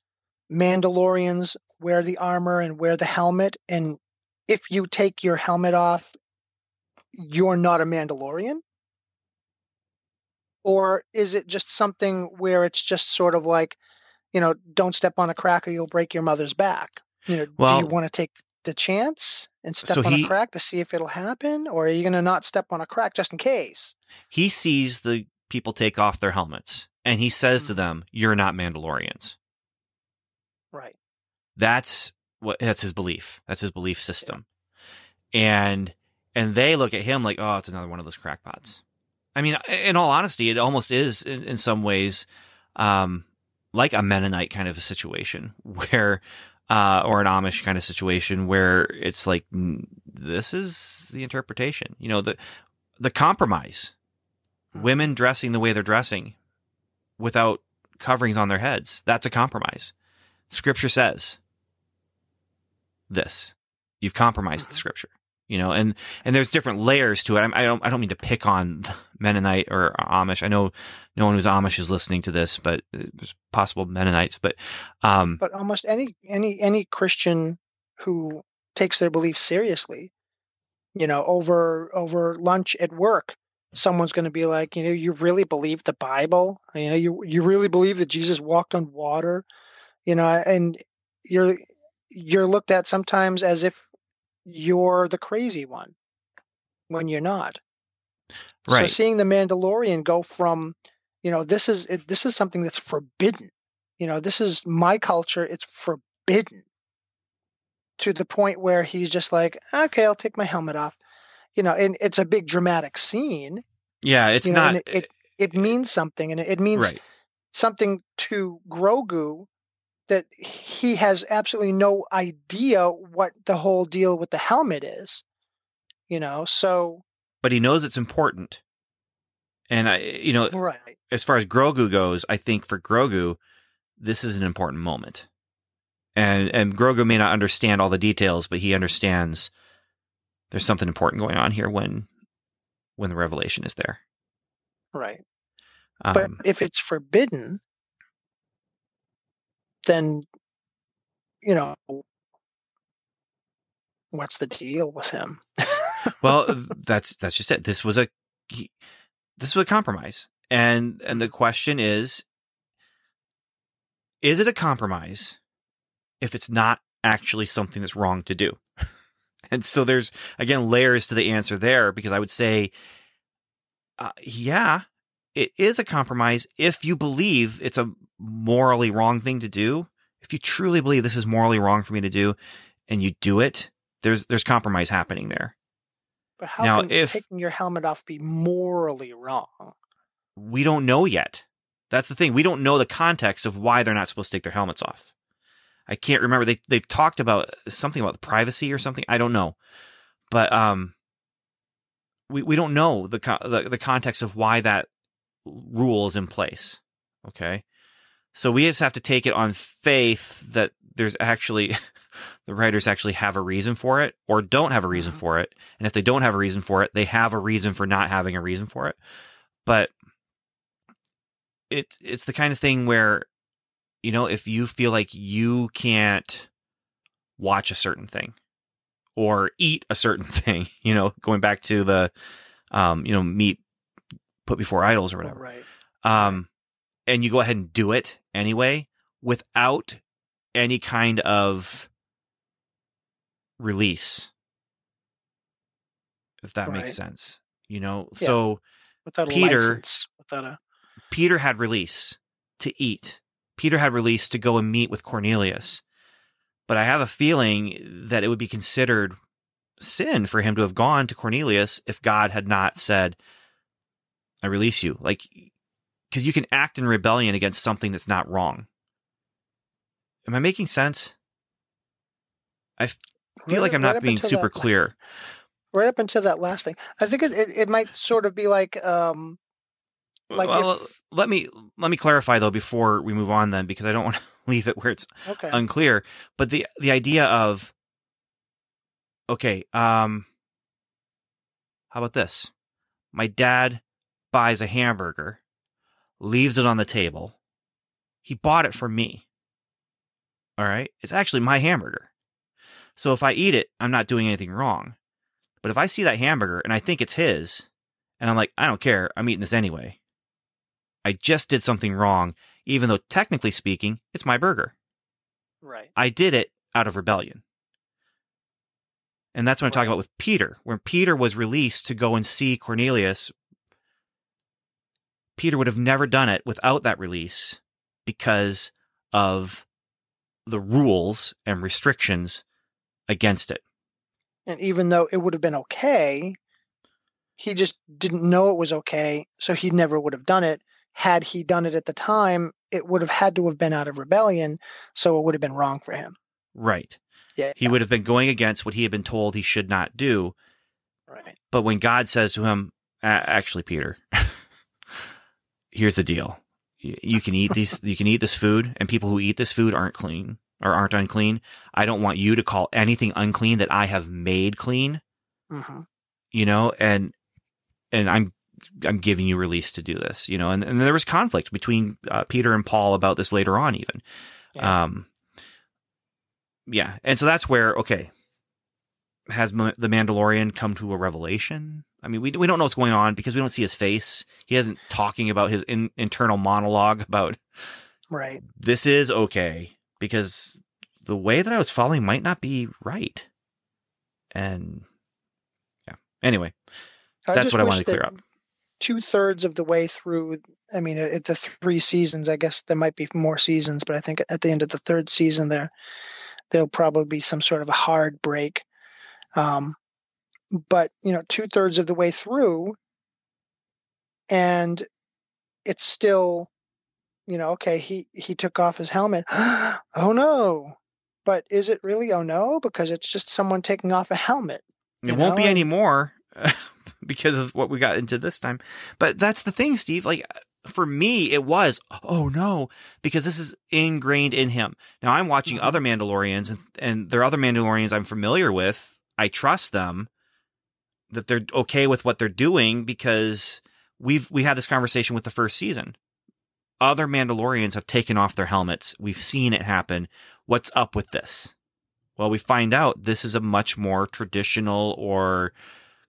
S6: Mandalorians wear the armor and wear the helmet, and if you take your helmet off, you're not a Mandalorian? Or is it just something where it's just sort of like, you know, don't step on a crack or you'll break your mother's back? You know, do you want to take the chance and step
S2: So
S6: on
S2: he-
S6: a crack to see if it'll happen, or are you going to not step on a crack just in case?
S2: he sees the people take off their helmets, and he says
S6: Mm-hmm.
S2: to them, "You're not Mandalorians."
S6: Right.
S2: That's what that's his belief. That's his belief system. And and they look at him like, oh, it's another one of those crackpots. I mean, in all honesty, it almost is in, in some ways um, like a Mennonite kind of a situation where, uh, or an Amish kind of situation where it's like this is the interpretation. You know, the the compromise, women dressing the way they're dressing, without coverings on their heads. That's a compromise. Scripture says this. You've compromised the scripture, you know, and and there's different layers to it. I, I don't I don't mean to pick on Mennonite or Amish. I know no one who's Amish is listening to this, but there's possible Mennonites. But um,
S6: But almost any any any Christian who takes their beliefs seriously, you know, over over lunch at work, someone's going to be like, you know, you really believe the Bible? You know, you you really believe that Jesus walked on water? You know, and you're you're looked at sometimes as if you're the crazy one when you're not. So seeing the Mandalorian go from, you know, this is it, this is something that's forbidden. You know, this is my culture. It's forbidden. To the point where he's just like, okay, I'll take my helmet off. You know, and it's a big dramatic scene.
S2: yeah, it's
S6: you know,
S2: not
S6: it, it eh, it eh, means something, and it, it means
S2: right.
S6: something to Grogu that he has absolutely no idea what the whole deal with the helmet is. You know, so
S2: But he knows it's important, and I, you know,
S6: right.
S2: as far as Grogu goes, I think for Grogu, this is an important moment. And and Grogu may not understand all the details, but he understands there's something important going on here when when the revelation is there.
S6: Right. But
S2: Um,
S6: if it's forbidden, then you know what's the deal with him?
S2: well, that's that's just it. This was a this was a compromise, and and the question is, is it a compromise if it's not actually something that's wrong to do? And so there's again layers to the answer there because I would say, uh, yeah, it is a compromise if you believe it's a morally wrong thing to do. If you truly believe this is morally wrong for me to do and you do it, there's there's compromise happening there.
S6: But how
S2: Now,
S6: can
S2: if-
S6: taking your helmet off be morally wrong?
S2: We don't know yet. That's the thing. We don't know the context of why they're not supposed to take their helmets off. I can't remember. They they've talked about something about the privacy or something. I don't know, but um, we we don't know the the, the context of why that rule is in place. Okay, so we just have to take it on faith that there's actually the writers actually have a reason for it or don't have a reason
S6: Mhm.
S2: for it, and if they don't have a reason for it, they have a reason for not having a reason for it. But it's it's the kind of thing where you know if you feel like you can't watch a certain thing or eat a certain thing you know going back to the um you know meat put before idols or whatever
S6: Right.
S2: um and you go ahead and do it anyway without any kind of release if that makes sense you know
S6: Yeah.
S2: so
S6: Without a
S2: Peter-
S6: license. Without a
S2: Peter had release to eat. Peter had release to go and meet with Cornelius. But I have a feeling that it would be considered sin for him to have gone to Cornelius if God had not said, I release you. Like, because you can act in rebellion against something that's not wrong. Am I making sense? I feel
S6: right-
S2: like I'm not
S6: up
S2: being super
S6: that-
S2: clear.
S6: Right up until that last thing, I think it, it, it might sort of be like um like
S2: well,
S6: if,
S2: let me let me clarify though before we move on then because I don't want to leave it where it's
S6: okay
S2: unclear. But the the idea of okay, um, how about this? My dad buys a hamburger, leaves it on the table. He bought it for me. All right, it's actually my hamburger. So if I eat it, I'm not doing anything wrong. But if I see that hamburger and I think it's his, and I'm like, I don't care, I'm eating this anyway. I just did something wrong, even though technically speaking, it's my burger.
S6: right
S2: I did it out of rebellion. And that's what I'm talking about with Peter. When Peter was released to go and see Cornelius, Peter would have never done it without that release because of the rules and restrictions against it.
S6: and even though it would have been okay, he just didn't know it was okay, so he never would have done it. Had he done it at the time, it would have had to have been out of rebellion, so it would have been wrong for him.
S2: Right.
S6: Yeah,
S2: He would have been going against what he had been told he should not do.
S6: right.
S2: But when God says to him, actually, Peter, here's the deal. You can eat these, you can eat this food and people who eat this food aren't clean or aren't unclean. I don't want you to call anything unclean that I have made clean,
S6: hmm
S2: you know, and, and I'm, I'm giving you release to do this, you know, and, and there was conflict between uh, Peter and Paul about this later on, even.
S6: Yeah.
S2: Um, yeah. And so that's where, okay, has Ma- the Mandalorian come to a revelation? I mean, we, we don't know what's going on because we don't see his face. He isn't talking about his in, internal monologue about
S6: Right.
S2: this is okay because the way that I was following might not be right. And yeah. Anyway, That's what I wanted to clear up.
S6: Two thirds of the way through, I mean, at the three seasons, I guess there might be more seasons, but I think at the end of the third season, there there'll probably be some sort of a hard break. Um, but you know, two thirds of the way through, and it's still, you know, okay, he he took off his helmet. oh no! But is it really oh no? Because it's just someone taking off a helmet.
S2: it won't be
S6: know, and-
S2: anymore because of what we got into this time. But that's the thing, Steve. Like for me, it was, oh no, because this is ingrained in him. Now I'm watching
S6: Mhm.
S2: other Mandalorians and, and there are other Mandalorians I'm familiar with. I trust them that they're okay with what they're doing because we've, we had this conversation with the first season. Other Mandalorians have taken off their helmets. We've seen it happen. What's up with this? Well, we find out this is a much more traditional or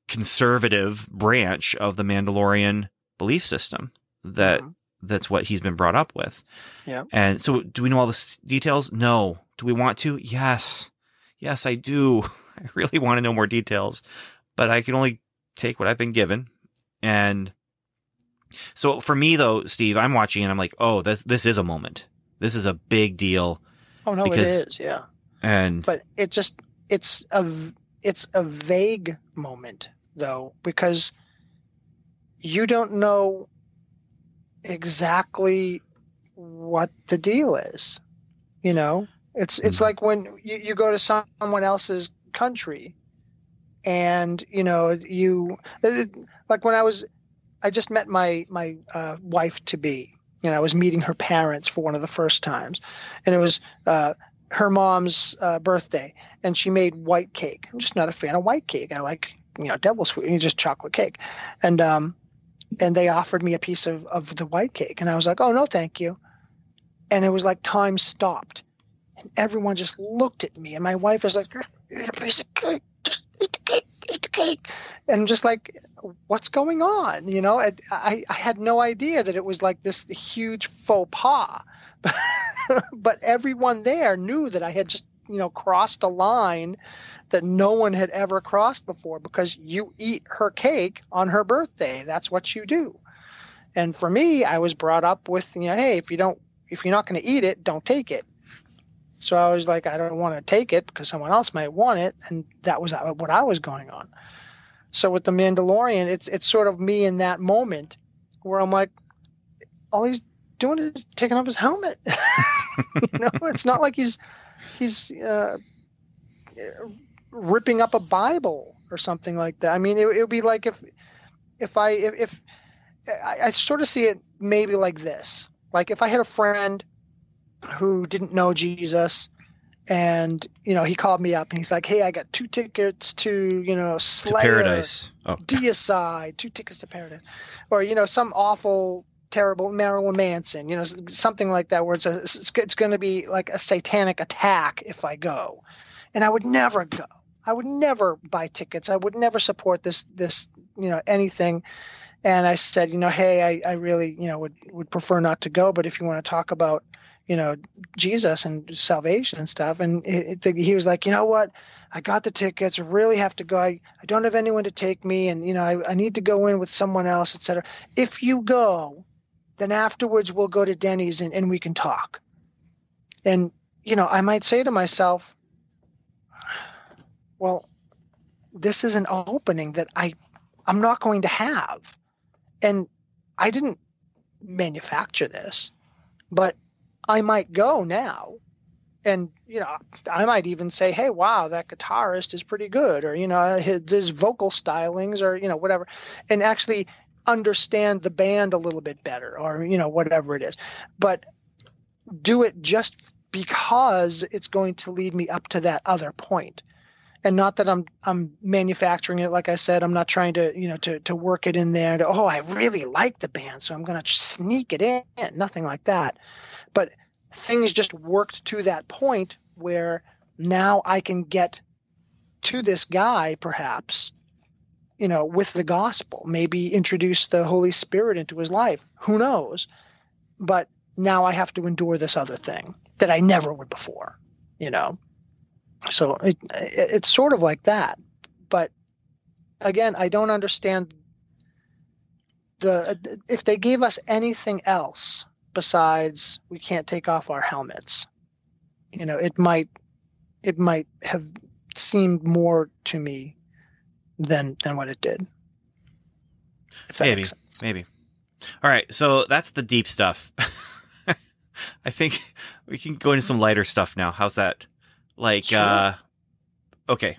S2: conservative branch of the Mandalorian belief system that
S6: Mhm.
S2: that's what he's been brought up with.
S6: Yeah.
S2: And so do we know all the details? No. Do we want to? Yes. Yes, I do. I really want to know more details, but I can only take what I've been given. And So for me though, Steve, I'm watching and I'm like, oh, this this is a moment. This is a big deal,
S6: Oh no,
S2: Because-
S6: it is. Yeah.
S2: and
S6: but it just it's a it's a vague moment though because you don't know exactly what the deal is you know it's it's
S2: Mhm.
S6: like when you, you go to someone else's country and you know you like when i was i just met my my uh, wife to be and i was meeting her parents for one of the first times and it was uh, her mom's uh, birthday, and she made white cake. I'm just not a fan of white cake. I like you know devil's food, just chocolate cake, and um, and they offered me a piece of of the white cake, and I was like, oh no, thank you, and it was like time stopped, and everyone just looked at me, and my wife was like, "Just eat a piece of cake, eat the cake, eat the cake, and just like. What's going on? You know, I, I I had no idea that it was like this huge faux pas but everyone there knew that I had just, you know, crossed a line that no one had ever crossed before because you eat her cake on her birthday. That's what you do. And for me, I was brought up with, you know, hey, if you don't, if you're not going to eat it, don't take it. So I was like, I don't want to take it because someone else might want it, and that was what I was going on. So with the Mandalorian, it's it's sort of me in that moment where I'm like, all he's doing is taking off his helmet. you know, it's not like he's he's uh, ripping up a Bible or something like that. I mean, it, it would be like if if I if, if I, I sort of see it maybe like this. Like if I had a friend who didn't know Jesus. And you know he called me up and he's like hey i got two tickets to you know
S2: to
S6: Slayer,
S2: paradise. Oh,
S6: deicide. Two tickets to paradise. Or you know some awful terrible marilyn manson you know something like that where it's a, it's, it's going to be like a satanic attack if i go. And i would never go. I would never buy tickets. I would never support this this you know anything. And i said you know hey i, I really you know would would prefer not to go but if you want to talk about you know jesus and salvation and stuff and it, it, he was like you know what I got the tickets. I really have to go. I, I don't have anyone to take me, and you know I, I need to go in with someone else, etc. If you go, then afterwards we'll go to Denny's and, and we can talk. And you know I might say to myself, well, this is an opening that I I'm not going to have, and I didn't manufacture this, but I might go now. And you know i might even say hey wow that guitarist is pretty good or you know his, his vocal stylings or you know whatever and actually understand the band a little bit better or you know whatever it is. But do it just because it's going to lead me up to that other point. And not that i'm i'm manufacturing it like i said i'm not trying to you know to to work it in there to oh i really like the band so i'm going to sneak it in nothing like that but things just worked to that point where now I can get to this guy, perhaps, you know, with the gospel, maybe introduce the Holy Spirit into his life. Who knows? But now I have to endure this other thing that I never would before, you know? So it, it, it's sort of like that. But again, I don't understand the if they gave us anything else besides we can't take off our helmets you know it might it might have seemed more to me than than what it did if that
S2: maybe,
S6: makes sense
S2: maybe. All right, so that's the deep stuff. I think we can go into some lighter stuff now. How's that? Like,
S6: Sure.
S2: uh, okay,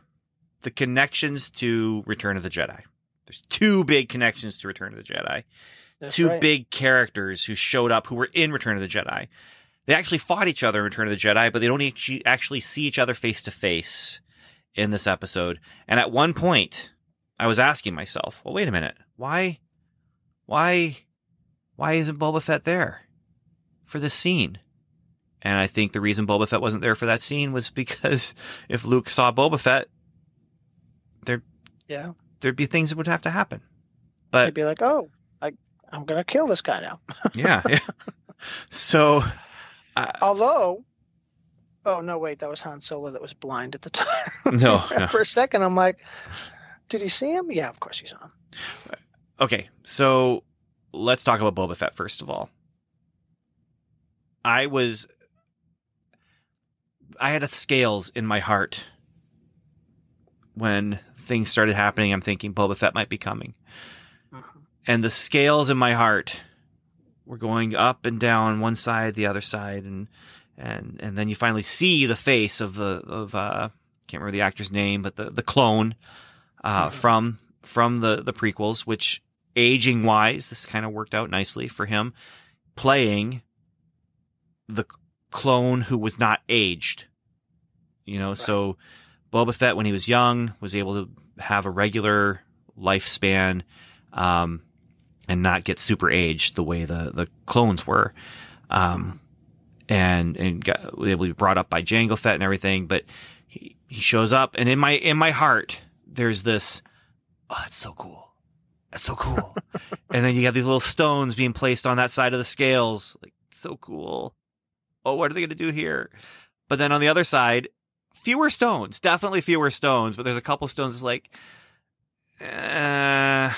S2: the connections to Return of the Jedi. There's two big connections to Return of the Jedi.
S6: That's
S2: two
S6: right.
S2: big characters who showed up who were in Return of the Jedi. They actually fought each other in Return of the Jedi, but they don't actually see each other face to face in this episode. And at one point, I was asking myself, "Well, wait a minute. Why why why isn't Boba Fett there for this scene?" And I think the reason Boba Fett wasn't there for that scene was because if Luke saw Boba Fett, there
S6: yeah
S2: there'd be things that would have to happen. But
S6: they'd be like oh I'm gonna kill this guy now
S2: yeah, yeah. So uh,
S6: although oh no wait that was han solo that was blind at the time
S2: no, no.
S6: for a second i'm like did he see him yeah of course he saw him
S2: Okay, so let's talk about Boba Fett first of all. I was I had a scales in my heart when things started happening. I'm thinking Boba Fett might be coming. And the scales in my heart were going up and down one side, the other side, and and and then you finally see the face of the of uh can't remember the actor's name, but the the clone uh from from the the prequels, which aging wise, this kind of worked out nicely for him playing the clone who was not aged. You know, so Boba Fett when he was young was able to have a regular lifespan um, and not get super aged the way the the clones were. Um, and and got to be brought up by Jango Fett and everything, but he, he shows up and in my in my heart there's this oh that's so cool. That's so cool. and then you have these little stones being placed on that side of the scales. Like so cool. Oh, what are they going to do here? But then on the other side, fewer stones, definitely fewer stones, but there's a couple stones like, uh,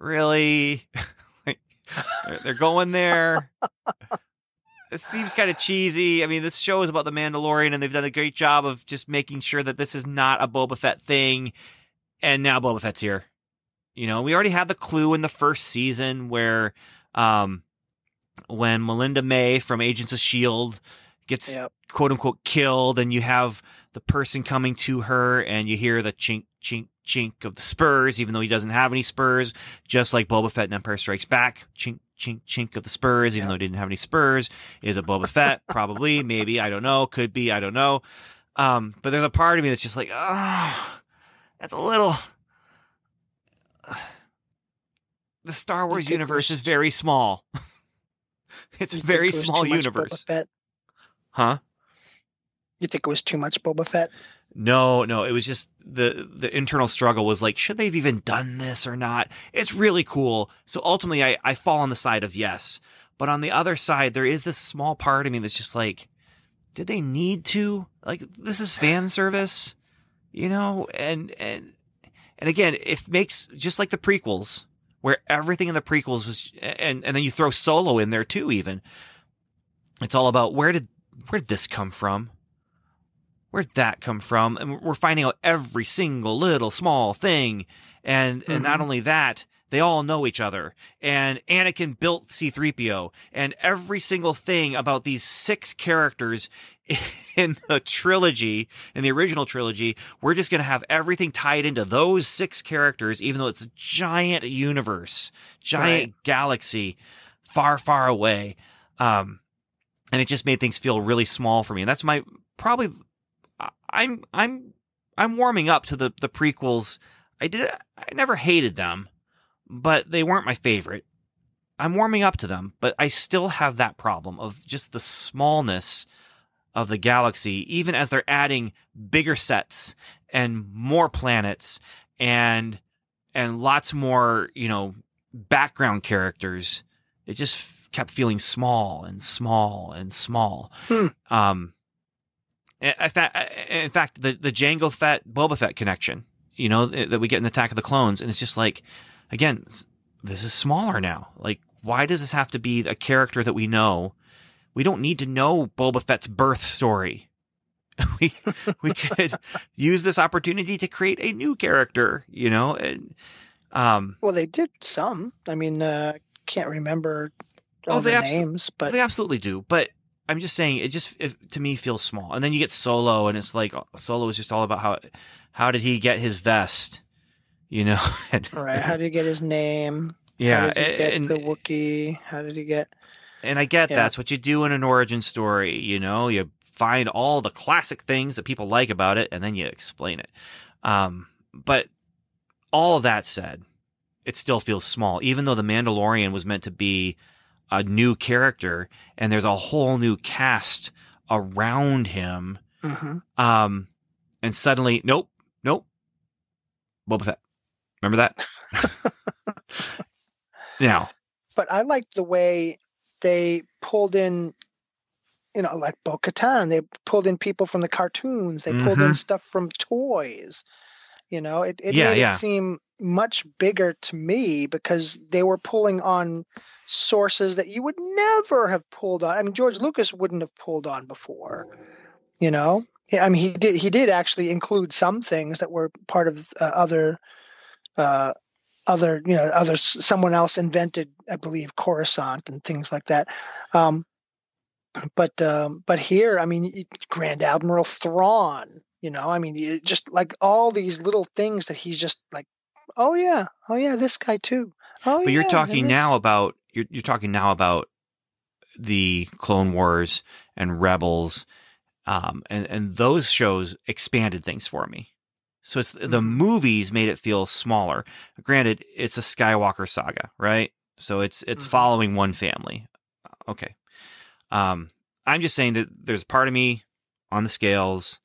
S2: really? like, they're, going there. It seems kind of cheesy. I mean, this show is about the Mandalorian, and they've done a great job of just making sure that this is not a Boba Fett thing. And now Boba Fett's here. You know, we already had the clue in the first season where, um, when Melinda May from Agents of Shield gets
S6: Yep.
S2: quote unquote killed, and you have the person coming to her, and you hear the chink chink chink of the spurs, even though he doesn't have any spurs, just like Boba Fett in Empire Strikes Back, chink chink chink of the spurs, even though he didn't have any spurs. Is a Boba Fett? Probably, maybe, I don't know, could be, I don't know. Um, but there's a part of me that's just like, ah, that's a little. The Star Wars universe is very small. it's a very small universe. Huh?
S6: You think it was too much Boba Fett?
S2: No, no, it was just the the internal struggle was like, should they have even done this or not? It's really cool. So ultimately I, I fall on the side of yes. But on the other side, there is this small part of me that's just like, did they need to? Like this is fan service, you know? And and and again, it makes just like the prequels, where everything in the prequels was and and then you throw solo in there too, even. It's all about where did where did this come from? Where'd that come from? And we're finding out every single little small thing. And, and not only that, they all know each other. And Anakin built C3PO and every single thing about these six characters in the trilogy, in the original trilogy, we're just going to have everything tied into those six characters, even though it's a giant universe, giant galaxy far, far away. Um, and it just made things feel really small for me. And that's my probably I'm I'm I'm warming up to the the prequels. I did I never hated them, but they weren't my favorite. I'm warming up to them, but I still have that problem of just the smallness of the galaxy even as they're adding bigger sets and more planets and and lots more, you know, background characters. It just f- kept feeling small and small and small.
S6: Hmm.
S2: Um in fact, in fact, the the Jango Fett Boba Fett connection, you know, that we get in Attack of the Clones, and it's just like, again, this is smaller now. Like, why does this have to be a character that we know? We don't need to know Boba Fett's birth story. We we could use this opportunity to create a new character, you know, and um,
S6: Well, they did some. I mean, uh, can't remember
S2: Oh,
S6: all
S2: they
S6: the
S2: abso-
S6: names, but
S2: they absolutely do. But I'm just saying, it just it, to me feels small. And then you get Solo, and it's like Solo is just all about how how did he get his vest, you know?
S6: right. How did he get his name?
S2: yeah,
S6: How did he get
S2: and,
S6: the Wookiee? How did he get?
S2: and I get
S6: Yeah.
S2: that's what you do in an origin story. You know, you find all the classic things that people like about it, and then you explain it. Um, but all of that said, it still feels small, even though the Mandalorian was meant to be a new character, and there's a whole new cast around him.
S6: hmm
S2: Um, and suddenly, nope, nope, Boba Fett. Remember that? now,
S6: But I liked the way they pulled in, you know, like Bo Katan. They pulled in people from the cartoons. They pulled in
S2: Mhm.
S6: stuff from toys. You know, it, it
S2: Yeah,
S6: made
S2: yeah.
S6: it seem much bigger to me because they were pulling on sources that you would never have pulled on. I mean, George Lucas wouldn't have pulled on before. You know, I mean, he did. He did actually include some things that were part of uh, other, uh, other you know, other someone else invented, I believe, Coruscant and things like that. Um, but um, but here, I mean, Grand Admiral Thrawn. You know, I mean, just like all these little things that he's just like, oh yeah, oh yeah, this guy too. Oh,
S2: But you're talking now about you're you're talking now about the Clone Wars and Rebels, um, and and those shows expanded things for me. So it's the
S6: Mhm.
S2: movies made it feel smaller. Granted, it's a Skywalker saga, right? So it's it's
S6: Mhm.
S2: following one family. Okay. Um, I'm just saying that there's a part of me on the scales,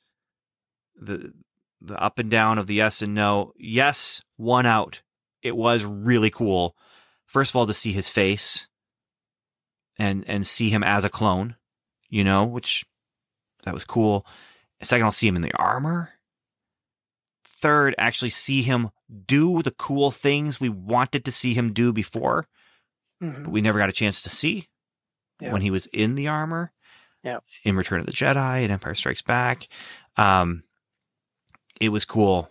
S2: the the up and down of the yes and no. Yes, one out. It was really cool. First of all, to see his face and and see him as a clone, you know, which that was cool. Second, I'll see him in the armor. Third, actually see him do the cool things we wanted to see him do before,
S6: Mhm.
S2: but we never got a chance to see
S6: Yeah.
S2: when he was in the armor.
S6: Yeah.
S2: In Return of the Jedi and Empire Strikes Back. Um, it was cool.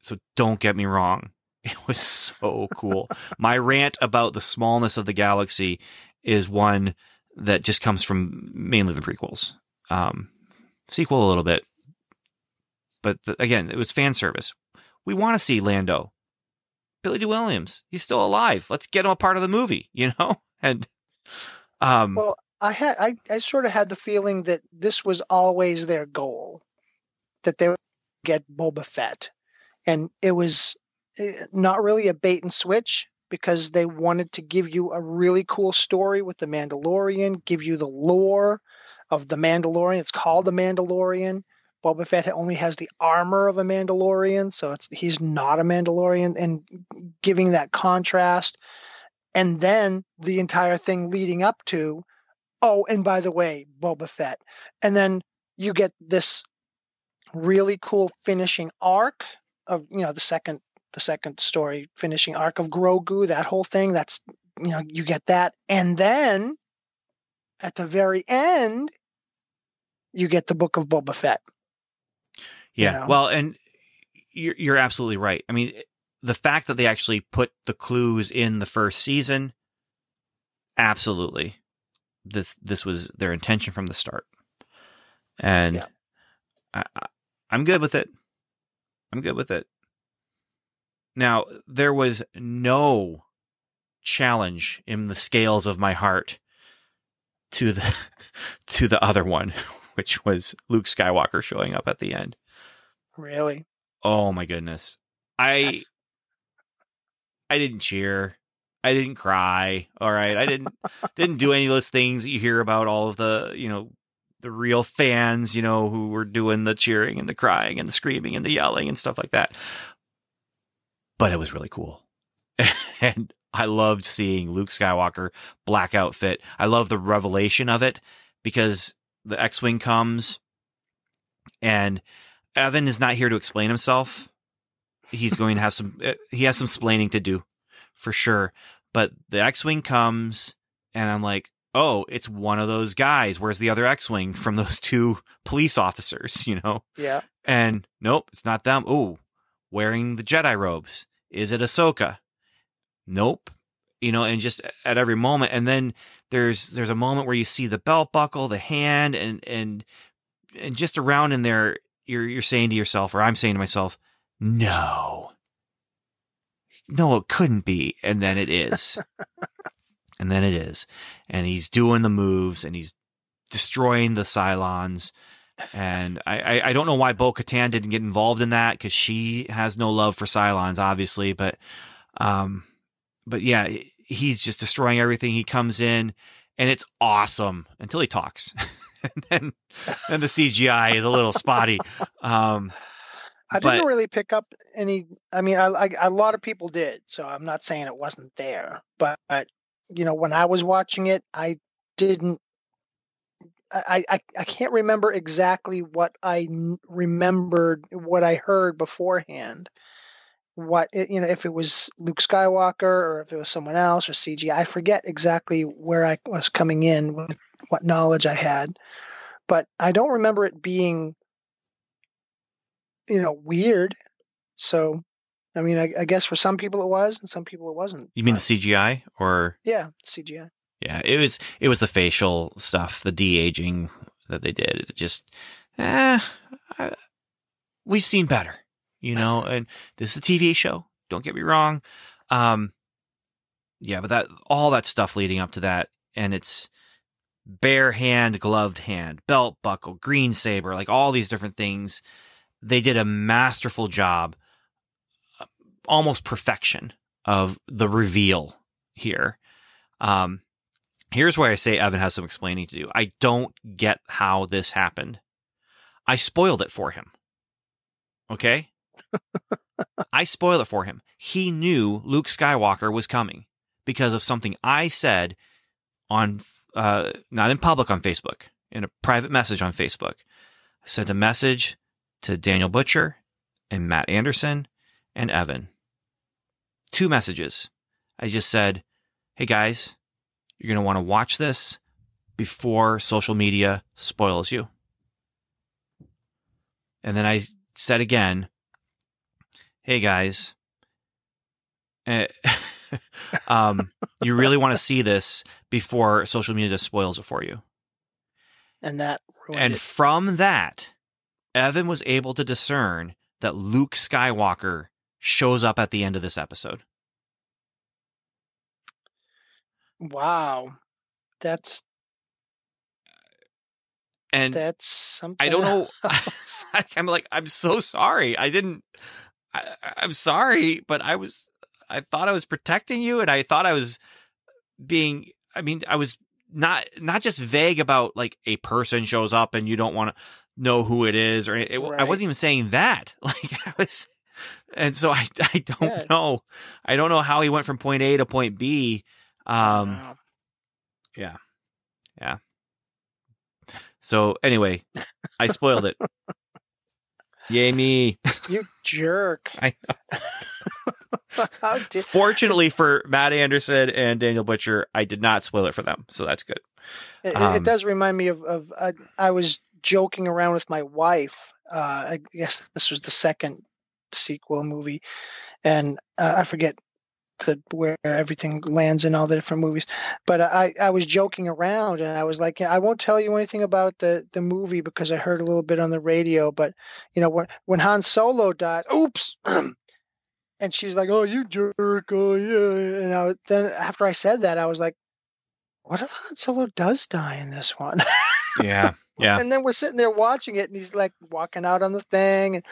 S2: So don't get me wrong. It was so cool. My rant about the smallness of the galaxy is one that just comes from mainly the prequels. Um, sequel a little bit. But the, again, it was fan service. We want to see Lando. Billy Dee Williams. He's still alive. Let's get him a part of the movie, you know? And um
S6: Well, I had I, I sort of had the feeling that this was always their goal, that they get Boba Fett, and it was eh, not really a bait and switch because they wanted to give you a really cool story with the Mandalorian, give you the lore of the Mandalorian. It's called the Mandalorian. Boba Fett only has the armor of a Mandalorian, so it's he's not a Mandalorian, and giving that contrast, and then the entire thing leading up to oh, and by the way, Boba Fett. And then you get this really cool finishing arc of, you know, the second the second story finishing arc of Grogu, that whole thing. That's you know, you get that. And then at the very end, you get the book of Boba Fett.
S2: Yeah.
S6: know?
S2: Well, and you're you're absolutely right. I mean, the fact that they actually put the clues in the first season, absolutely. This this was their intention from the start, and
S6: Yeah.
S2: I, I'm good with it. I'm good with it. Now there was no challenge in the scales of my heart to the to the other one, which was Luke Skywalker showing up at the end.
S6: Really?
S2: Oh my goodness. I I didn't cheer. I didn't cry. All right. I didn't didn't do any of those things that you hear about all of the, you know, the real fans, you know, who were doing the cheering and the crying and the screaming and the yelling and stuff like that. But it was really cool. and I loved seeing Luke Skywalker black outfit. I love the revelation of it because the X-wing comes and Evan is not here to explain himself. He's going to have some. uh, He has some splaining to do, for sure. But the X-wing comes, and I'm like, oh, it's one of those guys. Where's the other X-wing from those two police officers? You know,
S6: Yeah.
S2: and nope, it's not them. Oh, wearing the Jedi robes. Is it Ahsoka? Nope. You know, and just at every moment, and then there's there's a moment where you see the belt buckle, the hand, and and and just around in there, you're you're saying to yourself, or I'm saying to myself, no, no, it couldn't be, and then it is, and then it is, and he's doing the moves, and he's destroying the Cylons. And I, I, I don't know why Bo Katan didn't get involved in that because she has no love for Cylons, obviously. But, um, but yeah, he's just destroying everything. He comes in, and it's awesome until he talks, and then then the CGI is a little spotty. Um,
S6: I didn't
S2: But-
S6: really pick up any. I mean, I, I, a lot of people did, so I'm not saying it wasn't there. but, But, you know, when I was watching it, I didn't. I, I, I can't remember exactly what I remembered, what I heard beforehand. What it, you know, if it was Luke Skywalker or if it was someone else or CG, I forget exactly where I was coming in with what knowledge I had, but I don't remember it being, you know, weird. So, I mean, I, I guess for some people it was, and some people it wasn't.
S2: You mean
S6: but,
S2: the CGI or
S6: yeah, CGI.
S2: yeah? It was it was the facial stuff, the de aging that they did. It just, eh, I, we've seen better, you know. And this is a TV show. Don't get me wrong. Um, yeah, but that all that stuff leading up to that, and it's bare hand, gloved hand, belt buckle, green saber, like all these different things. They did a masterful job, almost perfection of the reveal here. Um, here's where I say Evan has some explaining to do. I don't get how this happened. I spoiled it for him. Okay? I spoiled it for him. He knew Luke Skywalker was coming because of something I said on uh, not in public on Facebook, in a private message on Facebook. I sent a message to Daniel Butcher and Matt Anderson and Evan. Two messages. I just said, hey guys, you're going to want to watch this before social media spoils you. And then I said again, hey guys, eh, um, you really want to see this before social media spoils it for you.
S6: And that
S2: And
S6: it.
S2: from that, Evan was able to discern that Luke Skywalker shows up at the end of this episode.
S6: Wow. That's
S2: And
S6: that's something.
S2: I don't know. I'm like, I'm so sorry. I didn't. I, I'm sorry, but I was. I thought I was protecting you, and I thought I was being. I mean, I was not not just vague about like a person shows up and you don't want to know who it is, or it, I
S6: Right.
S2: wasn't even saying that. Like I was, and so I I don't know. I don't know how he went from point A to point B. Um.
S6: Wow. Yeah. Yeah.
S2: So anyway, I spoiled it. Yay me!
S6: you jerk.
S2: I
S6: did
S2: Fortunately for Matt Anderson and Daniel Butcher, I did not spoil it for them, so that's good.
S6: it,
S2: Um,
S6: it does remind me of, of I, I was joking around with my wife. Uh, I guess this was the second sequel movie, and uh, I forget the, where everything lands in all the different movies. But I, I was joking around, and I was like, I won't tell you anything about the, the movie because I heard a little bit on the radio. But you know, when when Han Solo died, oops. And she's like, "Oh, you jerk! Oh, yeah." And I then after I said that, I was like, "What if Han Solo does die in this one?"
S2: Yeah, yeah.
S6: and then we're sitting there watching it, and he's like walking out on the thing, and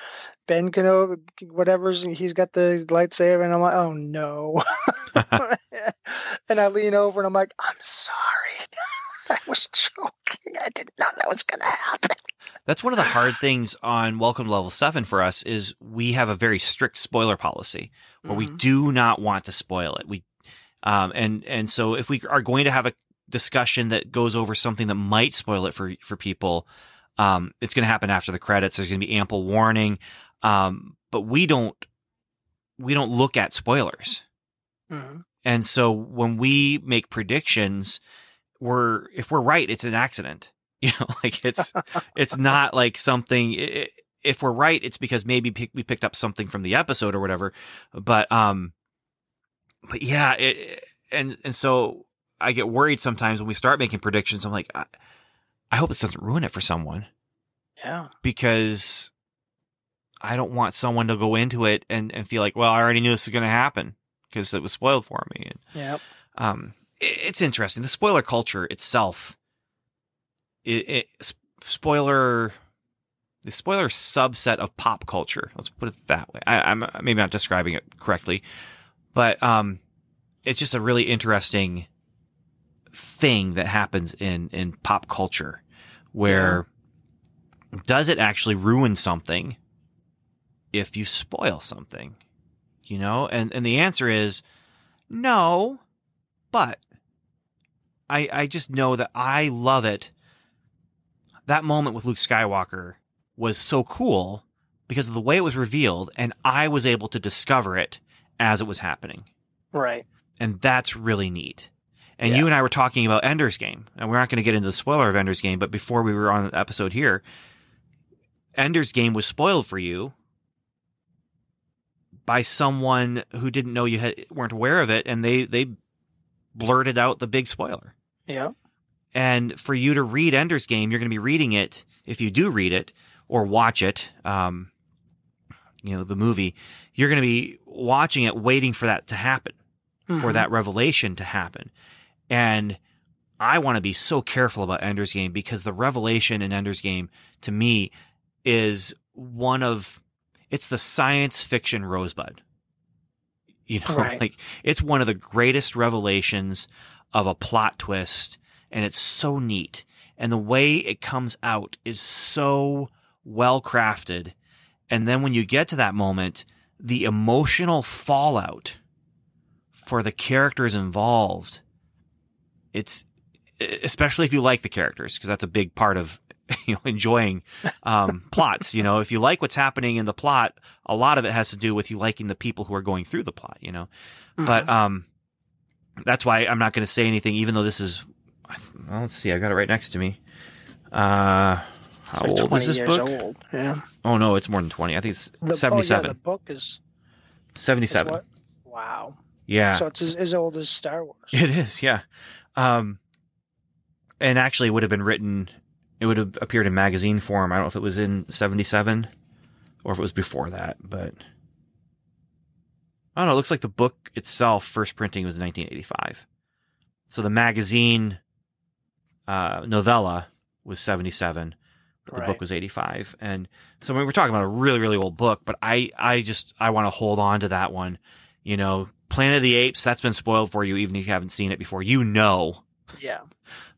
S6: Ben Kenobi, whatever's, he's got the lightsaber, and I'm like, "Oh no!" and I lean over, and I'm like, "I'm sorry, I was joking. I didn't know that was gonna happen."
S2: That's one of the hard things on Welcome to Level Seven for us is we have a very strict spoiler policy where we
S6: Mhm.
S2: do not want to spoil it. We, um, and and so if we are going to have a discussion that goes over something that might spoil it for for people, um, it's going to happen after the credits. There's going to be ample warning, um, but we don't we don't look at spoilers.
S6: Mhm.
S2: And so when we make predictions, we're if we're right, it's an accident. You know, like it's it's not like something. i- i- If we're right, it's because maybe pick, we picked up something from the episode or whatever. But um, but yeah, it, and and so I get worried sometimes when we start making predictions. I'm like, I, I hope this doesn't ruin it for someone
S6: Yeah.
S2: because I don't want someone to go into it and, and feel like, well, I already knew this was going to happen because it was spoiled for me.
S6: Yep.
S2: um, it, it's interesting. The spoiler culture itself, it, it spoiler, the spoiler subset of pop culture. Let's put it that way. I, I'm maybe not describing it correctly, but um, it's just a really interesting thing that happens in in pop culture, where does it actually ruin something if you spoil something? You know, and and the answer is no, but I I just know that I love it that moment with Luke Skywalker was so cool because of the way it was revealed, and I was able to discover it as it was happening.
S6: Right.
S2: And that's really neat. And
S6: Yeah.
S2: you and I were talking about Ender's Game, and we're not going to get into the spoiler of Ender's Game, but before we were on the episode here, Ender's Game was spoiled for you by someone who didn't know you had, weren't aware of it, and they they blurted out the big spoiler.
S6: Yeah.
S2: And for you to read Ender's Game, you're going to be reading it if you do read it or watch it. Um, you know the movie. You're going to be watching it, waiting for that to happen for
S6: Mhm.
S2: that revelation to happen. And I want to be so careful about Ender's Game because the revelation in Ender's Game to me is one of it's the science fiction rosebud. You know,
S6: Right.
S2: like it's one of the greatest revelations of a plot twist and it's so neat. And the way it comes out is so well crafted. And then when you get to that moment, the emotional fallout for the characters involved, it's especially if you like the characters, because that's a big part of you know enjoying um, plots. You know, if you like what's happening in the plot, a lot of it has to do with you liking the people who are going through the plot. You know, but um, that's why I'm not going to say anything, even though this is. Well, let's see, I got it right next to me. Uh, how
S6: like
S2: old is this book?
S6: Old. Yeah.
S2: Oh no, it's more than twenty. I think it's
S6: The,
S2: seventy-seven.
S6: Oh, yeah, the book is
S2: 77.
S6: Wow.
S2: Yeah.
S6: So it's as, as old as Star Wars.
S2: It is, yeah. Um, and actually, it would have been written. It would have appeared in magazine form. I don't know if it was in '77 or if it was before that, but I don't know. It looks like the book itself, first printing was 1985. So the magazine uh, novella was 77. But the book was 85 and so we were talking about a really really old book but i i just i want to hold on to that one you know planet of the apes that's been spoiled for you even if you haven't seen it before you know
S6: Yeah.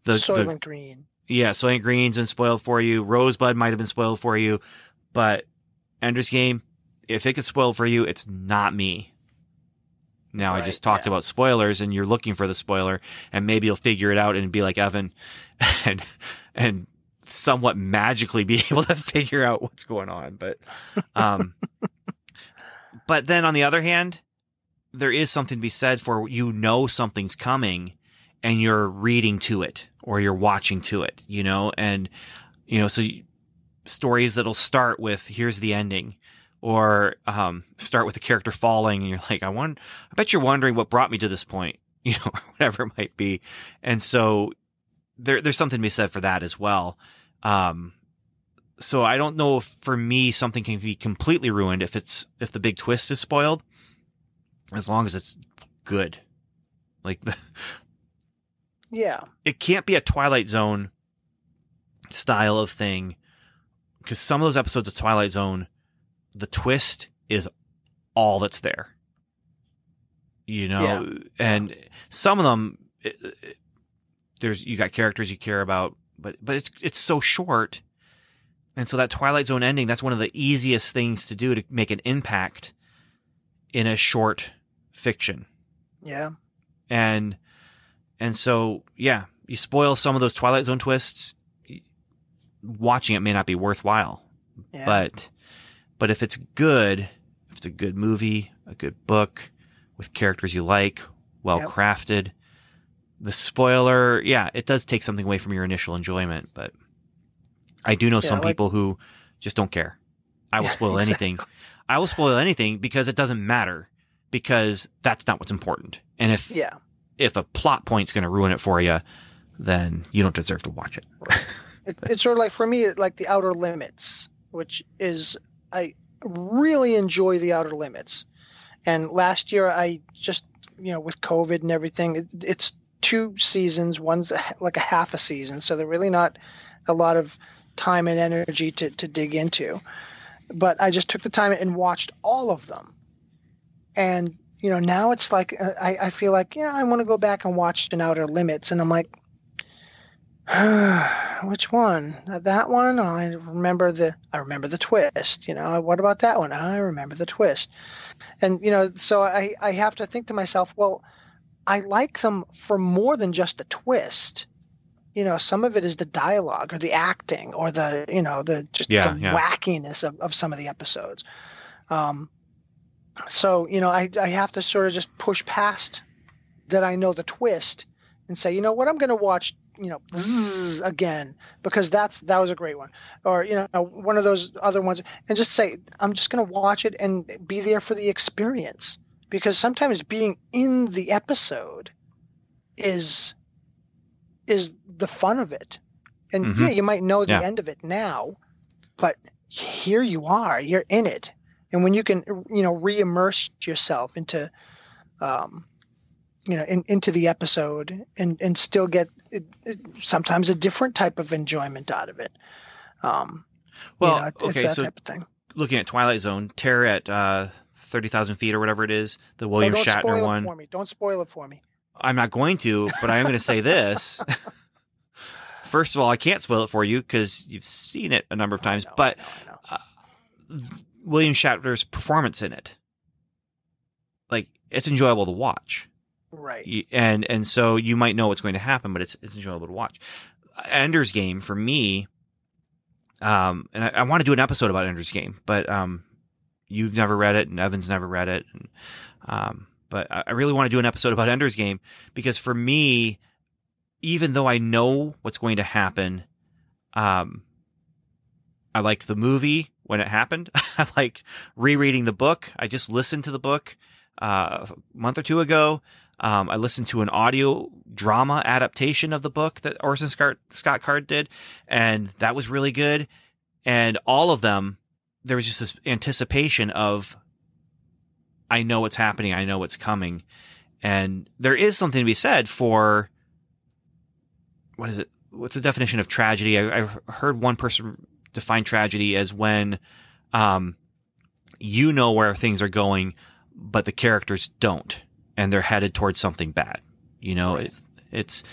S2: the,
S6: Soylent
S2: the
S6: Green.
S2: yeah soylent green's been spoiled for you rosebud might have been spoiled for you but ender's game if it gets spoiled for you it's not me now i just talked
S6: yeah.
S2: about spoilers and you're looking for the spoiler and maybe you'll figure it out and be like evan and and somewhat magically be able to figure out what's going on but um but then on the other hand there is something to be said for you know something's coming and you're reading to it or you're watching to it you know? And you know so you, stories that'll start with here's the ending or um start with the character falling and you're like i want i bet you're wondering what brought me to this point you know whatever it might be. And so there there's something to be said for that as well. Um, so I don't know if for me something can be completely ruined if it's if the big twist is spoiled, as long as it's good. Like the,
S6: Yeah.
S2: it can't be a Twilight Zone style of thing because some of those episodes of Twilight Zone, the twist is all that's there. You know,
S6: Yeah.
S2: and some of them, it- it- there's you got characters you care about, but but it's it's so short, and so that Twilight Zone ending, that's one of the easiest things to do to make an impact in a short fiction
S6: Yeah.
S2: and and so yeah you spoil some of those twilight zone twists watching it may not be worthwhile
S6: Yeah.
S2: but but if it's good if it's a good movie a good book with characters you like well
S6: Yep.
S2: crafted the spoiler yeah it does take something away from your initial enjoyment but i do know
S6: Yeah,
S2: some
S6: like-
S2: people who just don't care i will
S6: Yeah,
S2: spoil anything i will spoil anything because it doesn't matter because that's not what's important and if
S6: yeah.
S2: if a plot point's going to ruin it for you, then you don't deserve to watch it.
S6: It, it's sort of like for me, like the Outer Limits, which is I really enjoy the Outer Limits. And last year, I just you know with COVID and everything, it, it's two seasons. One's like a half a season, so they're really not a lot of time and energy to to dig into. But I just took the time and watched all of them, and you know now it's like uh, I I feel like you know I want to go back and watch an Outer Limits, and I'm like. Which one? Uh, That one? Oh, I remember the. I remember the twist. You know, what about that one? I remember the twist. And you know, so I I have to think to myself, well, I like them for more than just the twist. you know, some of it is the dialogue or the acting or the, you know, the just
S2: Yeah,
S6: the
S2: yeah.
S6: wackiness of, of some of the episodes. Um, so, you know, I, I have to sort of just push past that I know the twist and say, you know what, I'm going to watch, you know, Zzz again because that's that was a great one, or you know, one of those other ones, and just say, I'm just going to watch it and be there for the experience because sometimes being in the episode is is the fun of it, and
S2: Mhm.
S6: yeah, you might know the
S2: Yeah.
S6: end of it now, but here you are, you're in it, and when you can, you know, re-immerse yourself into um, you know in, into the episode and and still get it, it, sometimes a different type of enjoyment out of it um
S2: Well,
S6: you know, it- it's
S2: okay,
S6: that
S2: so
S6: type of thing
S2: looking at Twilight Zone, Terror at uh, thirty thousand feet or whatever it is, the
S6: Oh,
S2: William
S6: don't
S2: Shatner
S6: spoil
S2: one.
S6: it for me don't spoil it for me
S2: I'm not going to, but I am going to say this. First of all, I can't spoil it for you because you've seen it a number of times.
S6: Know,
S2: but
S6: I know, I know.
S2: William Shatner's performance in it, like it's enjoyable to watch.
S6: right
S2: and and so you might know what's going to happen, but it's it's enjoyable to watch. Ender's Game for me, um, and I, I want to do an episode about Ender's Game, but um, you've never read it, and Evan's never read it, and, um, but I I really want to do an episode about Ender's Game because for me, even though I know what's going to happen, um, I liked the movie when it happened. I liked rereading the book. I just listened to the book uh, a month or two ago. Um, I listened to an audio drama adaptation of the book that Orson Scott, Scott Card did, and that was really good. And all of them, there was just this anticipation of, I know what's happening, I know what's coming. And there is something to be said for, what is it? What's the definition of tragedy? I, I've heard one person define tragedy as when, um, you know where things are going, but the characters don't and they're headed towards something bad. You know, it's, it's,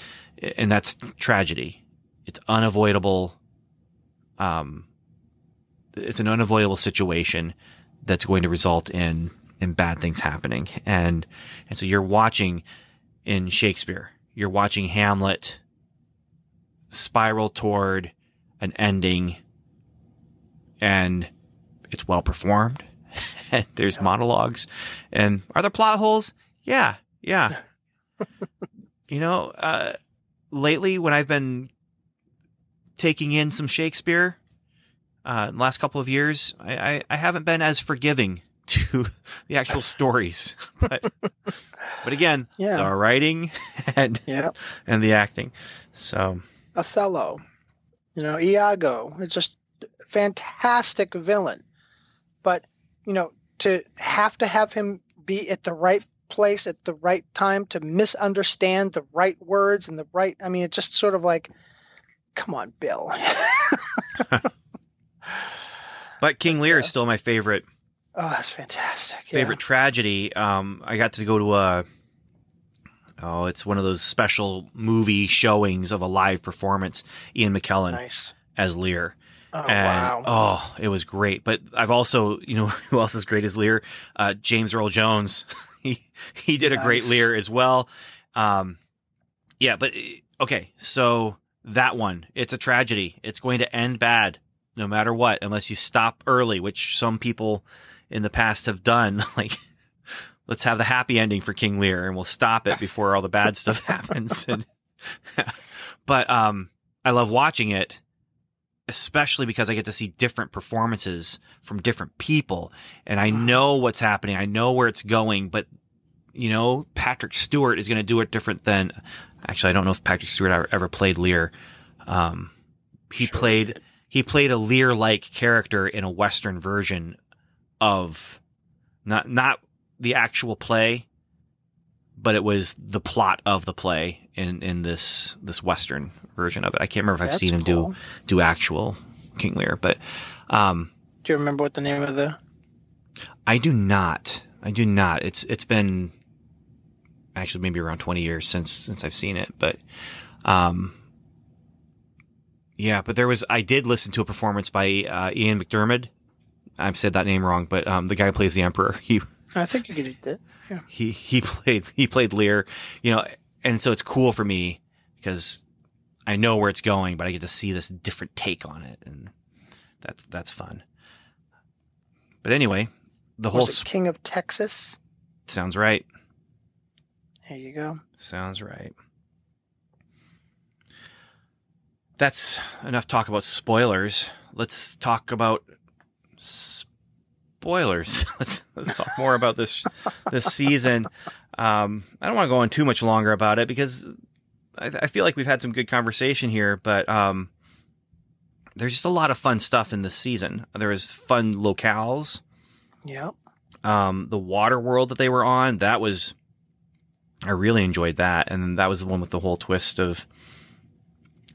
S2: and that's tragedy. It's unavoidable. Um, it's an unavoidable situation that's going to result in, in bad things happening. And, and so you're watching in Shakespeare, you're watching Hamlet spiral toward an ending and it's well performed. There's monologues. And are there plot holes? Yeah yeah. You know uh lately when i've been taking in some shakespeare uh in the last couple of years i i, I haven't been as forgiving to the actual stories. But but again
S6: Yeah.
S2: the writing and
S6: yeah.
S2: and the acting. So
S6: othello you know iago it's just fantastic villain but you know to have to have him be at the right place at the right time to misunderstand the right words and the right i mean it's just sort of like come on bill
S2: but king lear is
S6: uh,
S2: still my favorite
S6: oh that's fantastic Yeah.
S2: favorite tragedy. Um, I got to go to a oh, it's one of those special movie showings of a live performance. Ian McKellen
S6: nice
S2: as Lear,
S6: oh
S2: and
S6: wow
S2: oh, it was great. But I've also, you know, who else is great as Lear? Uh, James Earl Jones. he he did a great Lear as well. Um, yeah, but okay, so that one, it's a tragedy. It's going to end bad no matter what, unless you stop early, which some people in the past have done. Like, let's have the happy ending for King Lear, and we'll stop it before all the bad stuff happens. And, but um, I love watching it, especially because I get to see different performances from different people, and I know what's happening. I know where it's going, but you know, Patrick Stewart is going to do it different than. Actually, I don't know if Patrick Stewart ever, played Lear. Um, he
S6: Sure
S2: played he played a Lear-like character in a Western version of not not the actual play, but it was the plot of the play in in this this Western version of it. I can't remember if I've
S6: That's
S2: seen him
S6: cool.
S2: do do actual King Lear, but um,
S6: do you remember what the name of the
S2: I do not. I do not. It's it's been actually maybe around 20 years since since I've seen it, but um yeah, but there was I did listen to a performance by uh, Ian McDermott. I've said that name wrong, but um the guy who plays the emperor. He
S6: i think you eat that yeah
S2: he he played he played Lear, you know, and so it's cool for me because I know where it's going, but I get to see this different take on it, and that's that's fun. But anyway, the whole sp-
S6: King of Texas?
S2: sounds right.
S6: There you go.
S2: Sounds right. That's enough talk about spoilers. Let's talk about spoilers. let's let's talk more about this this season. Um, I don't want to go on too much longer about it because I, I feel like we've had some good conversation here, but um, there's just a lot of fun stuff in this season. There was fun locales.
S6: Yep.
S2: Um, the water world that they were on, that was, I really enjoyed that. And that was the one with the whole twist of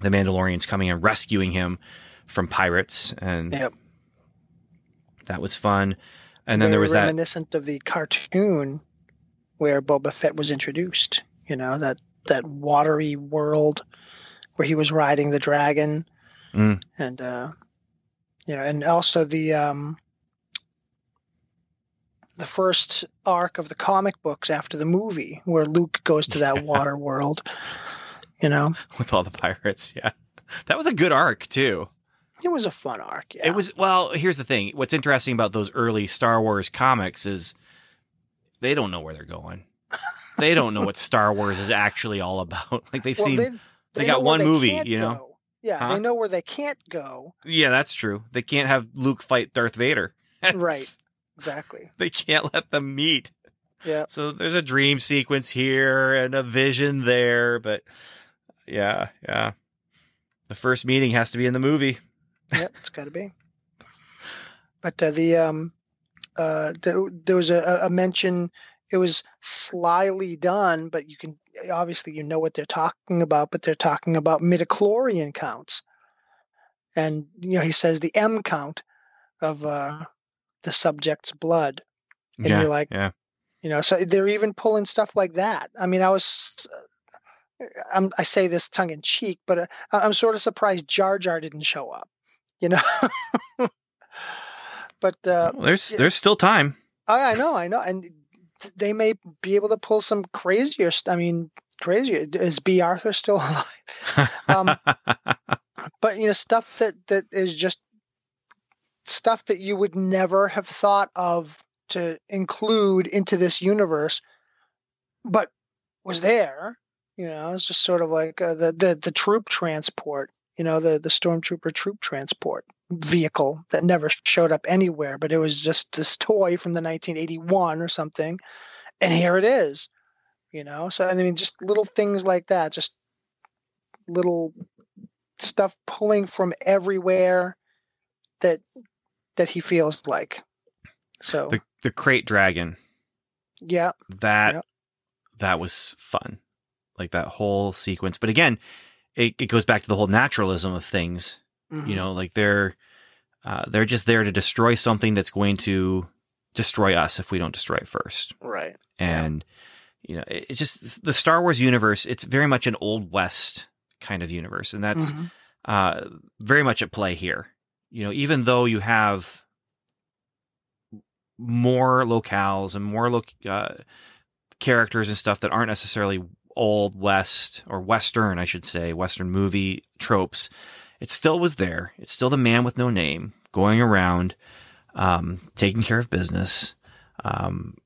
S2: the Mandalorians coming and rescuing him from pirates. And
S6: Yep.
S2: That was fun. And then there
S6: Very
S2: was that,
S6: reminiscent of the cartoon where Boba Fett was introduced. You know that that watery world where he was riding the dragon,
S2: Mm.
S6: and uh, you know, and also the um, the first arc of the comic books after the movie where Luke goes to that water world. You know,
S2: with all the pirates. Yeah. That was a good arc too.
S6: It was a fun arc. Yeah,
S2: It was, well, here's the thing. What's interesting about those early Star Wars comics is they don't know where they're going. They don't know what Star Wars is actually all about. Like they've
S6: Well,
S2: seen,
S6: they,
S2: they
S6: know
S2: got one
S6: they
S2: movie, you know?
S6: go. Yeah,
S2: Huh?
S6: they know where they can't go.
S2: Yeah, that's true. They can't have Luke fight Darth Vader.
S6: Right. Exactly.
S2: They can't let them meet.
S6: Yeah.
S2: So there's a dream sequence here and a vision there, but yeah, yeah. The first meeting has to be in the movie.
S6: Yep, it's got to be. But uh, the um, uh, there, there was a, a mention. It was slyly done, but you can obviously you know what they're talking about. But they're talking about midichlorian counts, and you know he says the M count of uh, the subject's blood. And
S2: yeah,
S6: you're like,
S2: yeah.
S6: You know, so they're even pulling stuff like that. I mean, I was. I'm, I say this tongue in cheek, but uh, I'm sort of surprised Jar Jar didn't show up. You know, but uh,
S2: Well, there's there's still time.
S6: I, I know, I know, and they may be able to pull some crazier. I mean, crazier. Is Bea Arthur still alive? Um, but you know, stuff that that is just stuff that you would never have thought of to include into this universe, but was there. You know, it's just sort of like uh, the the the troop transport. You know, the the stormtrooper troop transport vehicle that never showed up anywhere, but it was just this toy from the 1981 or something, and here it is. You know, so I mean, just little things like that, just little stuff pulling from everywhere that that he feels like. So
S2: the the krayt dragon.
S6: yeah,
S2: That that was fun. Like that whole sequence. But again, it, it goes back to the whole naturalism of things.
S6: mhm.
S2: You know, like they're uh, they're just there to destroy something that's going to destroy us if we don't destroy it first.
S6: right.
S2: And you know, it, it's just the Star Wars universe. It's very much an old west kind of universe, and that's
S6: Mhm.
S2: uh, very much at play here. You know, even though you have more locales and more loc uh, characters and stuff that aren't necessarily old west or western, I should say, western movie tropes, it still was there. It's still the man with no name going around, um, taking care of business, um,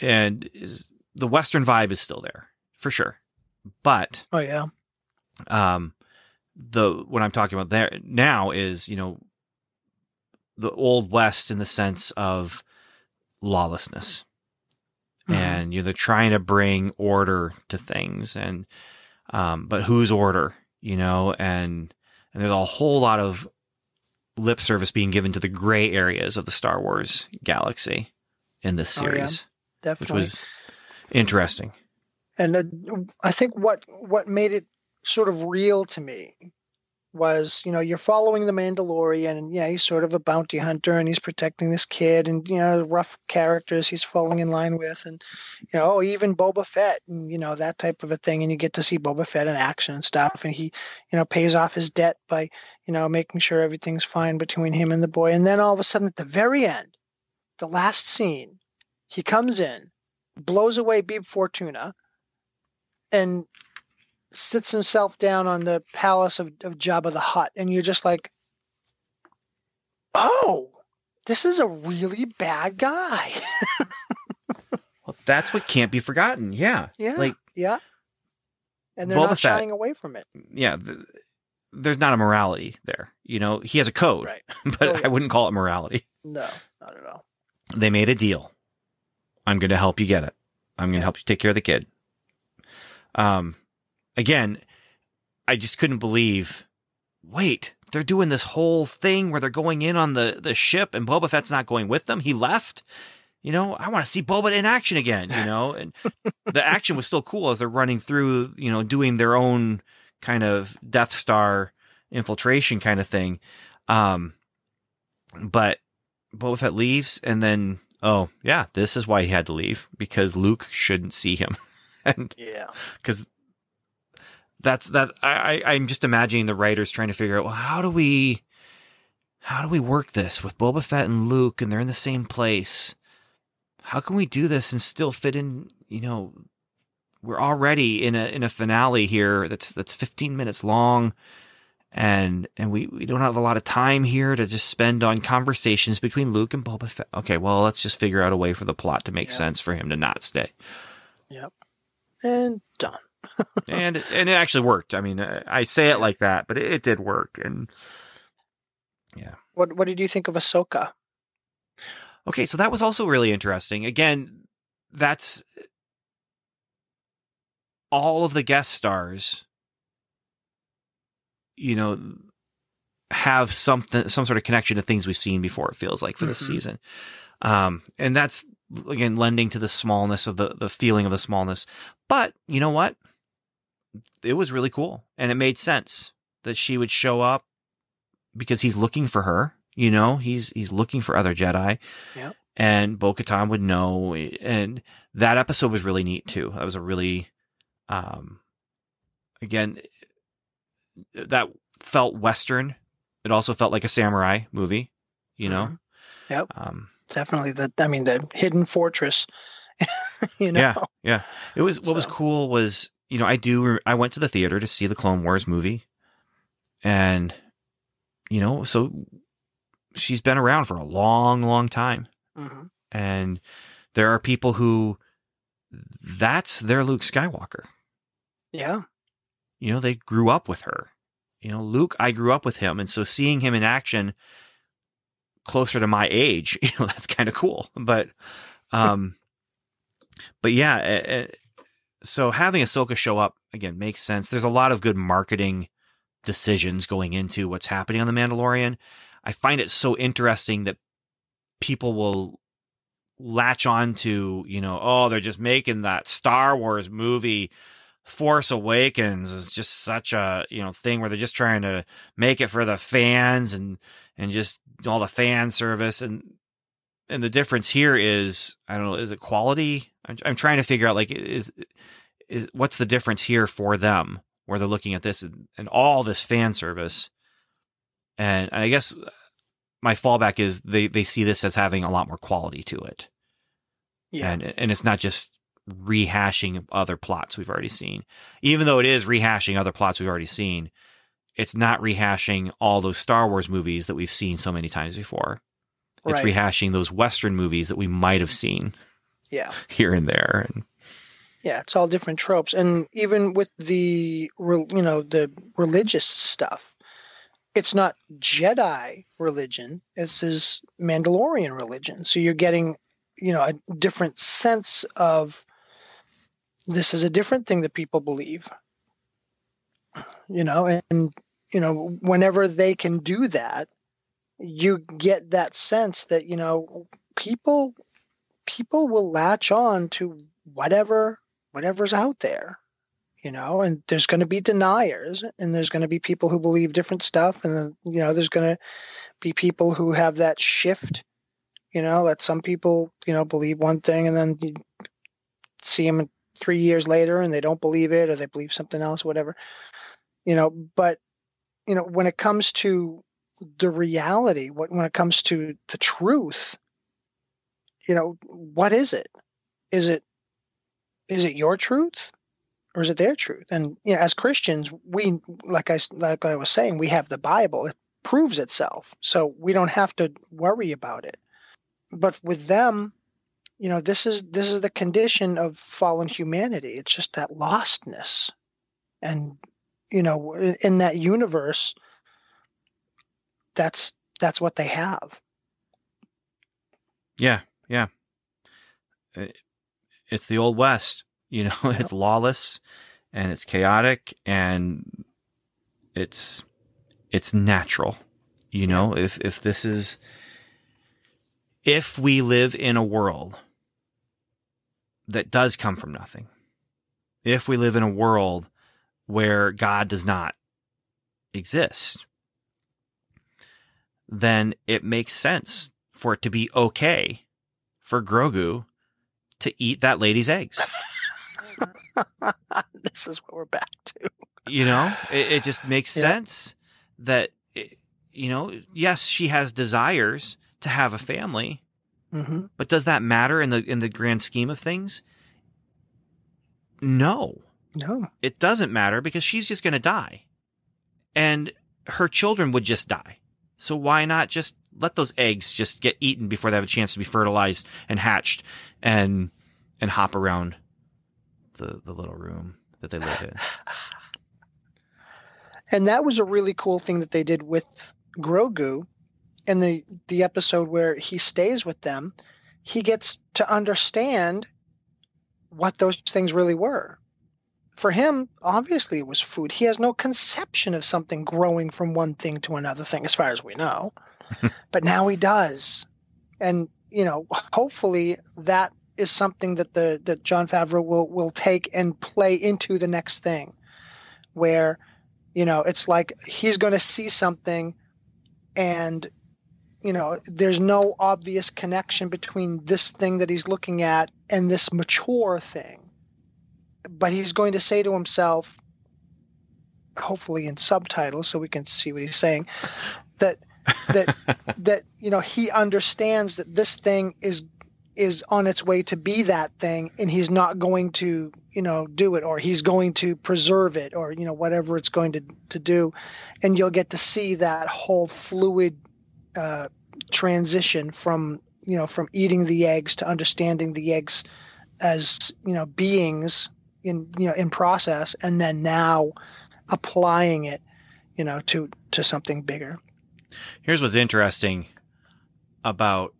S2: and is, the western vibe is still there for sure. But
S6: Oh yeah.
S2: um the what i'm talking about there now is you know the old west in the sense of lawlessness
S6: Mhm.
S2: and you know they're trying to bring order to things and um but whose order you know and and there's a whole lot of lip service being given to the gray areas of the star wars galaxy in this
S6: Oh, yeah.
S2: series which was interesting
S6: and uh, I think what what made it sort of real to me was you know you're following the Mandalorian and yeah he's sort of a bounty hunter and he's protecting this kid and you know rough characters he's falling in line with and you know oh, even Boba Fett and you know that type of a thing. And you get to see Boba Fett in action and stuff. And he you know pays off his debt by you know making sure everything's fine between him and the boy. And then all of a sudden at the very end the last scene he comes in blows away Bib Fortuna and sits himself down on the palace of, of Jabba the Hutt, and you're just like, oh, this is a really bad guy.
S2: Well, that's what can't be forgotten. Yeah.
S6: yeah,
S2: Like,
S6: yeah. And they're
S2: Boba
S6: not
S2: Fett-
S6: shying away from it.
S2: yeah. th there's not a morality there. You know, he has a code,
S6: Right.
S2: but
S6: Oh, yeah.
S2: I wouldn't call it morality.
S6: No, not at all.
S2: They made a deal. I'm going to help you get it. I'm going to
S6: Yeah.
S2: help you take care of the kid. Um, again, I just couldn't believe. Wait, they're doing this whole thing where they're going in on the the ship, and Boba Fett's not going with them. He left. You know, I want to see Boba in action again. You know, and the action was still cool as they're running through. You know, doing their own kind of Death Star infiltration kind of thing. Um, but Boba Fett leaves, and then oh yeah, this is why he had to leave because Luke shouldn't see him, and
S6: Yeah.
S2: because that's that I, I I'm just imagining the writers trying to figure out well how do we how do we work this with Boba Fett and Luke and they're in the same place how can we do this and still fit in you know we're already in a in a finale here that's that's 15 minutes long and and we we don't have a lot of time here to just spend on conversations between Luke and Boba Fett okay well let's just figure out a way for the plot to make
S6: Yeah.
S2: sense for him to not stay
S6: Yep. And done.
S2: And and it actually worked. I mean, I say it like that, but it, it did work. And yeah,
S6: What What did you think of Ahsoka?
S2: okay, so that was also really interesting. Again, that's all of the guest stars. You know, have something, some sort of connection to things we've seen before. It feels like for this
S6: Mhm.
S2: season, um, and that's again lending to the smallness of the the feeling of the smallness. But you know what? It was really cool, and it made sense that she would show up because he's looking for her. You know, he's he's looking for other Jedi.
S6: Yep.
S2: And Bo Katan would know, and that episode was really neat too. That was a really, um, again, that felt Western. It also felt like a samurai movie. You know.
S6: Mhm. Yep.
S2: Um,
S6: Definitely the. I mean, the hidden fortress. you know.
S2: Yeah. Yeah. It was what was cool was you know I do I went to the theater to see the Clone Wars movie, and you know so she's been around for a long, long time,
S6: hmm
S2: and there are people who that's their Luke Skywalker.
S6: Yeah.
S2: You know they grew up with her. You know Luke, I grew up with him, and so seeing him in action closer to my age, you know that's kind of cool. But um, but yeah, eh, eh, so having Ahsoka show up again makes sense. There's a lot of good marketing decisions going into what's happening on the Mandalorian. I find it so interesting that people will latch on to, you know, oh, they're just making that Star Wars movie Force Awakens is just such a, you know, thing where they're just trying to make it for the fans and and just all the fan service and and the difference here is I don't know is it quality? I'm, I'm trying to figure out like is is what's the difference here for them where they're looking at this and, and all this fan service, and I guess my fallback is they they see this as having a lot more quality to it,
S6: Yeah.
S2: and and it's not just rehashing other plots we've already seen, even though it is rehashing other plots we've already seen. It's not rehashing all those Star Wars movies that we've seen so many times before. It's
S6: Right.
S2: rehashing those Western movies that we might have seen
S6: yeah.
S2: here and there. And
S6: Yeah. It's all different tropes, and even with the you know the religious stuff, it's not Jedi religion. It's his Mandalorian religion. So you're getting you know a different sense of this is a different thing that people believe. You know, and you know whenever they can do that, you get that sense that you know people people will latch on to whatever whatever's out there you know and there's going to be deniers and there's going to be people who believe different stuff and then you know there's going to be people who have that shift you know that some people you know believe one thing and then you see them three years later and they don't believe it or they believe something else whatever you know but you know when it comes to the reality when it comes to the truth you know what is it is it is it your truth or is it their truth? And you know, as Christians, we like I like I was saying, we have the Bible. It proves itself, so we don't have to worry about it. But with them, you know, this is this is the condition of fallen humanity. It's just that lostness, and you know, in, that universe, that's that's what they have.
S2: Yeah, yeah. Uh, it's the old west, you know. It's lawless, and it's chaotic, and it's it's natural, you know. If if this is if we live in a world that does come from nothing, if we live in a world where God does not exist, then it makes sense for it to be okay for Grogu to eat that lady's eggs.
S6: this is what we're back to.
S2: You know, it, it just makes
S6: Yeah.
S2: sense that, it, you know, yes, she has desires to have a family,
S6: hmm
S2: but does that matter in the in the grand scheme of things? No,
S6: No,
S2: it doesn't matter because she's just going to die, and her children would just die. So why not just let those eggs just get eaten before they have a chance to be fertilized and hatched and and hop around the the little room that they live in?
S6: and that was a really cool thing that they did with Grogu in the the episode where he stays with them. He gets to understand what those things really were. For him, obviously, it was food. He has no conception of something growing from one thing to another thing, as far as we know. but now he does, and you know, hopefully, that is something that the that Jon Favreau will will take and play into the next thing, where you know it's like he's going to see something and you know there's no obvious connection between this thing that he's looking at and this mature thing. But he's going to say to himself hopefully in subtitles so we can see what he's saying that that that you know he understands that this thing is is on its way to be that thing and he's not going to you know do it or he's going to preserve it or you know whatever it's going to to do. And you'll get to see that whole fluid uh, transition from you know from eating the eggs to understanding the eggs as you know beings in you know in process and then now applying it you know to to something bigger
S2: Here's what's interesting about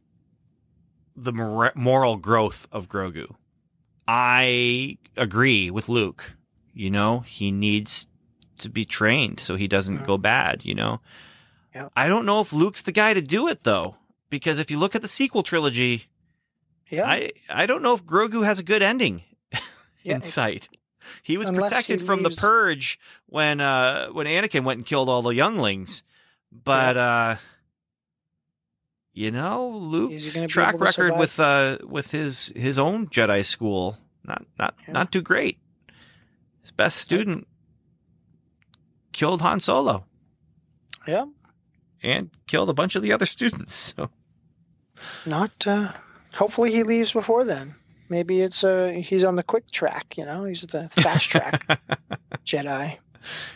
S2: the mor- moral growth of Grogu. I agree with Luke. You know, he needs to be trained so he doesn't go bad, you know.
S6: Yeah.
S2: I don't know if Luke's the guy to do it though, because if you look at the sequel trilogy,
S6: yeah
S2: I I don't know if Grogu has a good ending
S6: Yeah,
S2: in sight. He was
S6: Unless he
S2: protected from the purge when uh when Anakin went and killed all the younglings. But uh you know, Luke's track record with uh with his his own Jedi school not not
S6: Yeah.
S2: not too great. His best student killed Han Solo.
S6: Yeah.
S2: And killed a bunch of the other students. So.
S6: Not uh hopefully he leaves before then. Maybe it's uh he's on the quick track you know he's the fast track jedi.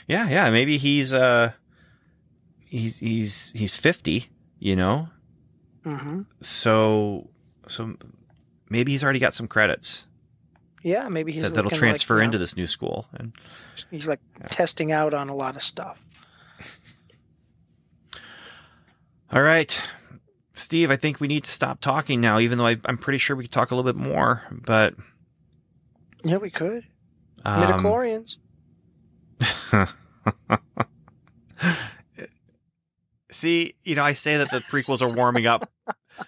S2: Yeah, yeah, maybe he's uh he's he's he's 50, you know,
S6: hmm
S2: so so maybe he's already got some credits.
S6: Yeah maybe he's
S2: that, that'll transfer
S6: like, you
S2: into this new school and
S6: he's like testing out on a lot of stuff.
S2: All right. Steve i think we need to stop talking now even though I, i'm pretty sure we could talk a little bit more but
S6: yeah we could.
S2: Um,
S6: midichlorians
S2: see you know i say that the prequels are warming up.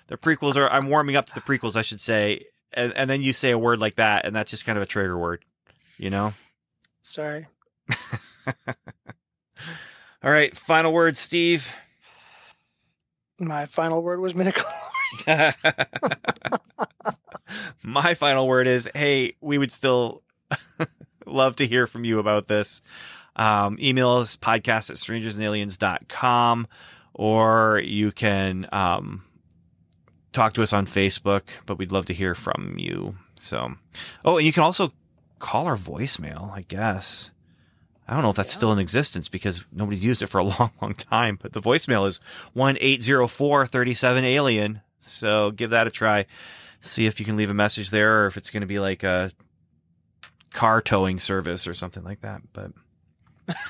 S2: The prequels are i'm warming up to the prequels i should say. And, and then you say a word like that and that's just kind of a trigger word you know?
S6: Sorry.
S2: All right final word steve.
S6: My final word was midichlorians
S2: My final word is, hey, we would still love to hear from you about this. Um, email us podcast at strangersandaliens.com or you can um, talk to us on Facebook, but we'd love to hear from you. So, oh, and you can also call our voicemail, I guess. I don't know if that's still in existence because nobody's used it for a long, long time, but the voicemail is 1-804-37-ALIEN. So give that a try. See if you can leave a message there or if it's going to be like a car towing service or something like that. But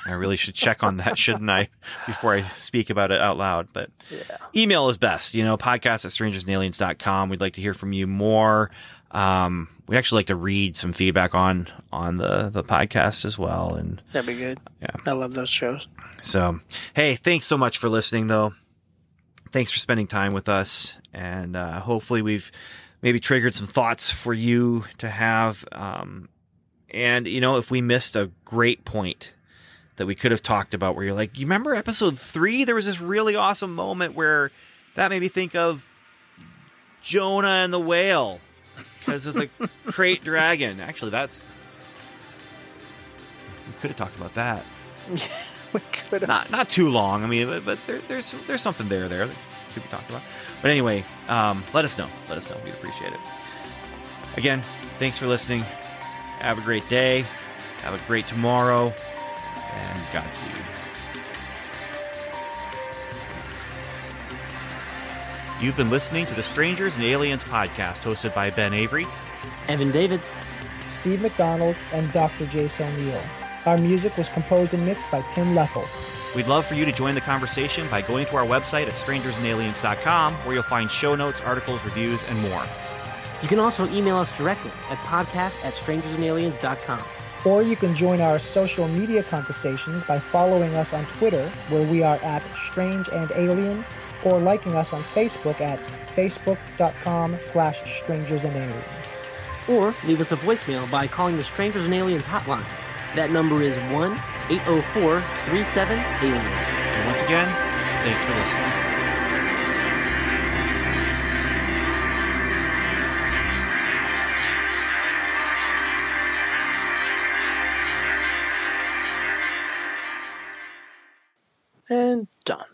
S2: I really should check on that, shouldn't I, before I speak about it out loud. But
S6: Yeah.
S2: email is best, you know, podcast at strangersandaliens.com. We'd like to hear from you more. Um, we'd actually like to read some feedback on, on the, the podcast as well. And
S6: That'd be good.
S2: Yeah.
S6: I love those shows.
S2: so, hey, thanks so much for listening though. Thanks for spending time with us. And, uh, hopefully we've maybe triggered some thoughts for you to have. Um, and you know, if we missed a great point that we could have talked about where you're like, you remember episode three? There was this really awesome moment where that made me think of Jonah and the whale because of the krayt dragon. Actually, that's we could have talked about that.
S6: We could have.
S2: Not not too long. I mean, but, but there, there's there's something there there that could be talked about. But anyway, um, let us know. Let us know. We'd appreciate it. Again, thanks for listening. Have a great day. Have a great tomorrow. And Godspeed. You've been listening to the Strangers and Aliens podcast hosted by Ben Avery.
S7: Evan David.
S8: Steve McDonald, and Dr. Jason O'Neill. Our music was composed and mixed by Tim Leffel.
S2: We'd love for you to join the conversation by going to our website at strangersandaliens.com where you'll find show notes, articles, reviews, and more.
S7: You can also email us directly at podcast at strangersandaliens.com.
S8: Or you can join our social media conversations by following us on Twitter, where we are at Strange and Alien, or liking us on Facebook at facebook.com slash strangers and aliens.
S7: Or leave us a voicemail by calling the Strangers and Aliens hotline. That number is 1 804 37 Alien.
S2: And once again, thanks for listening. done.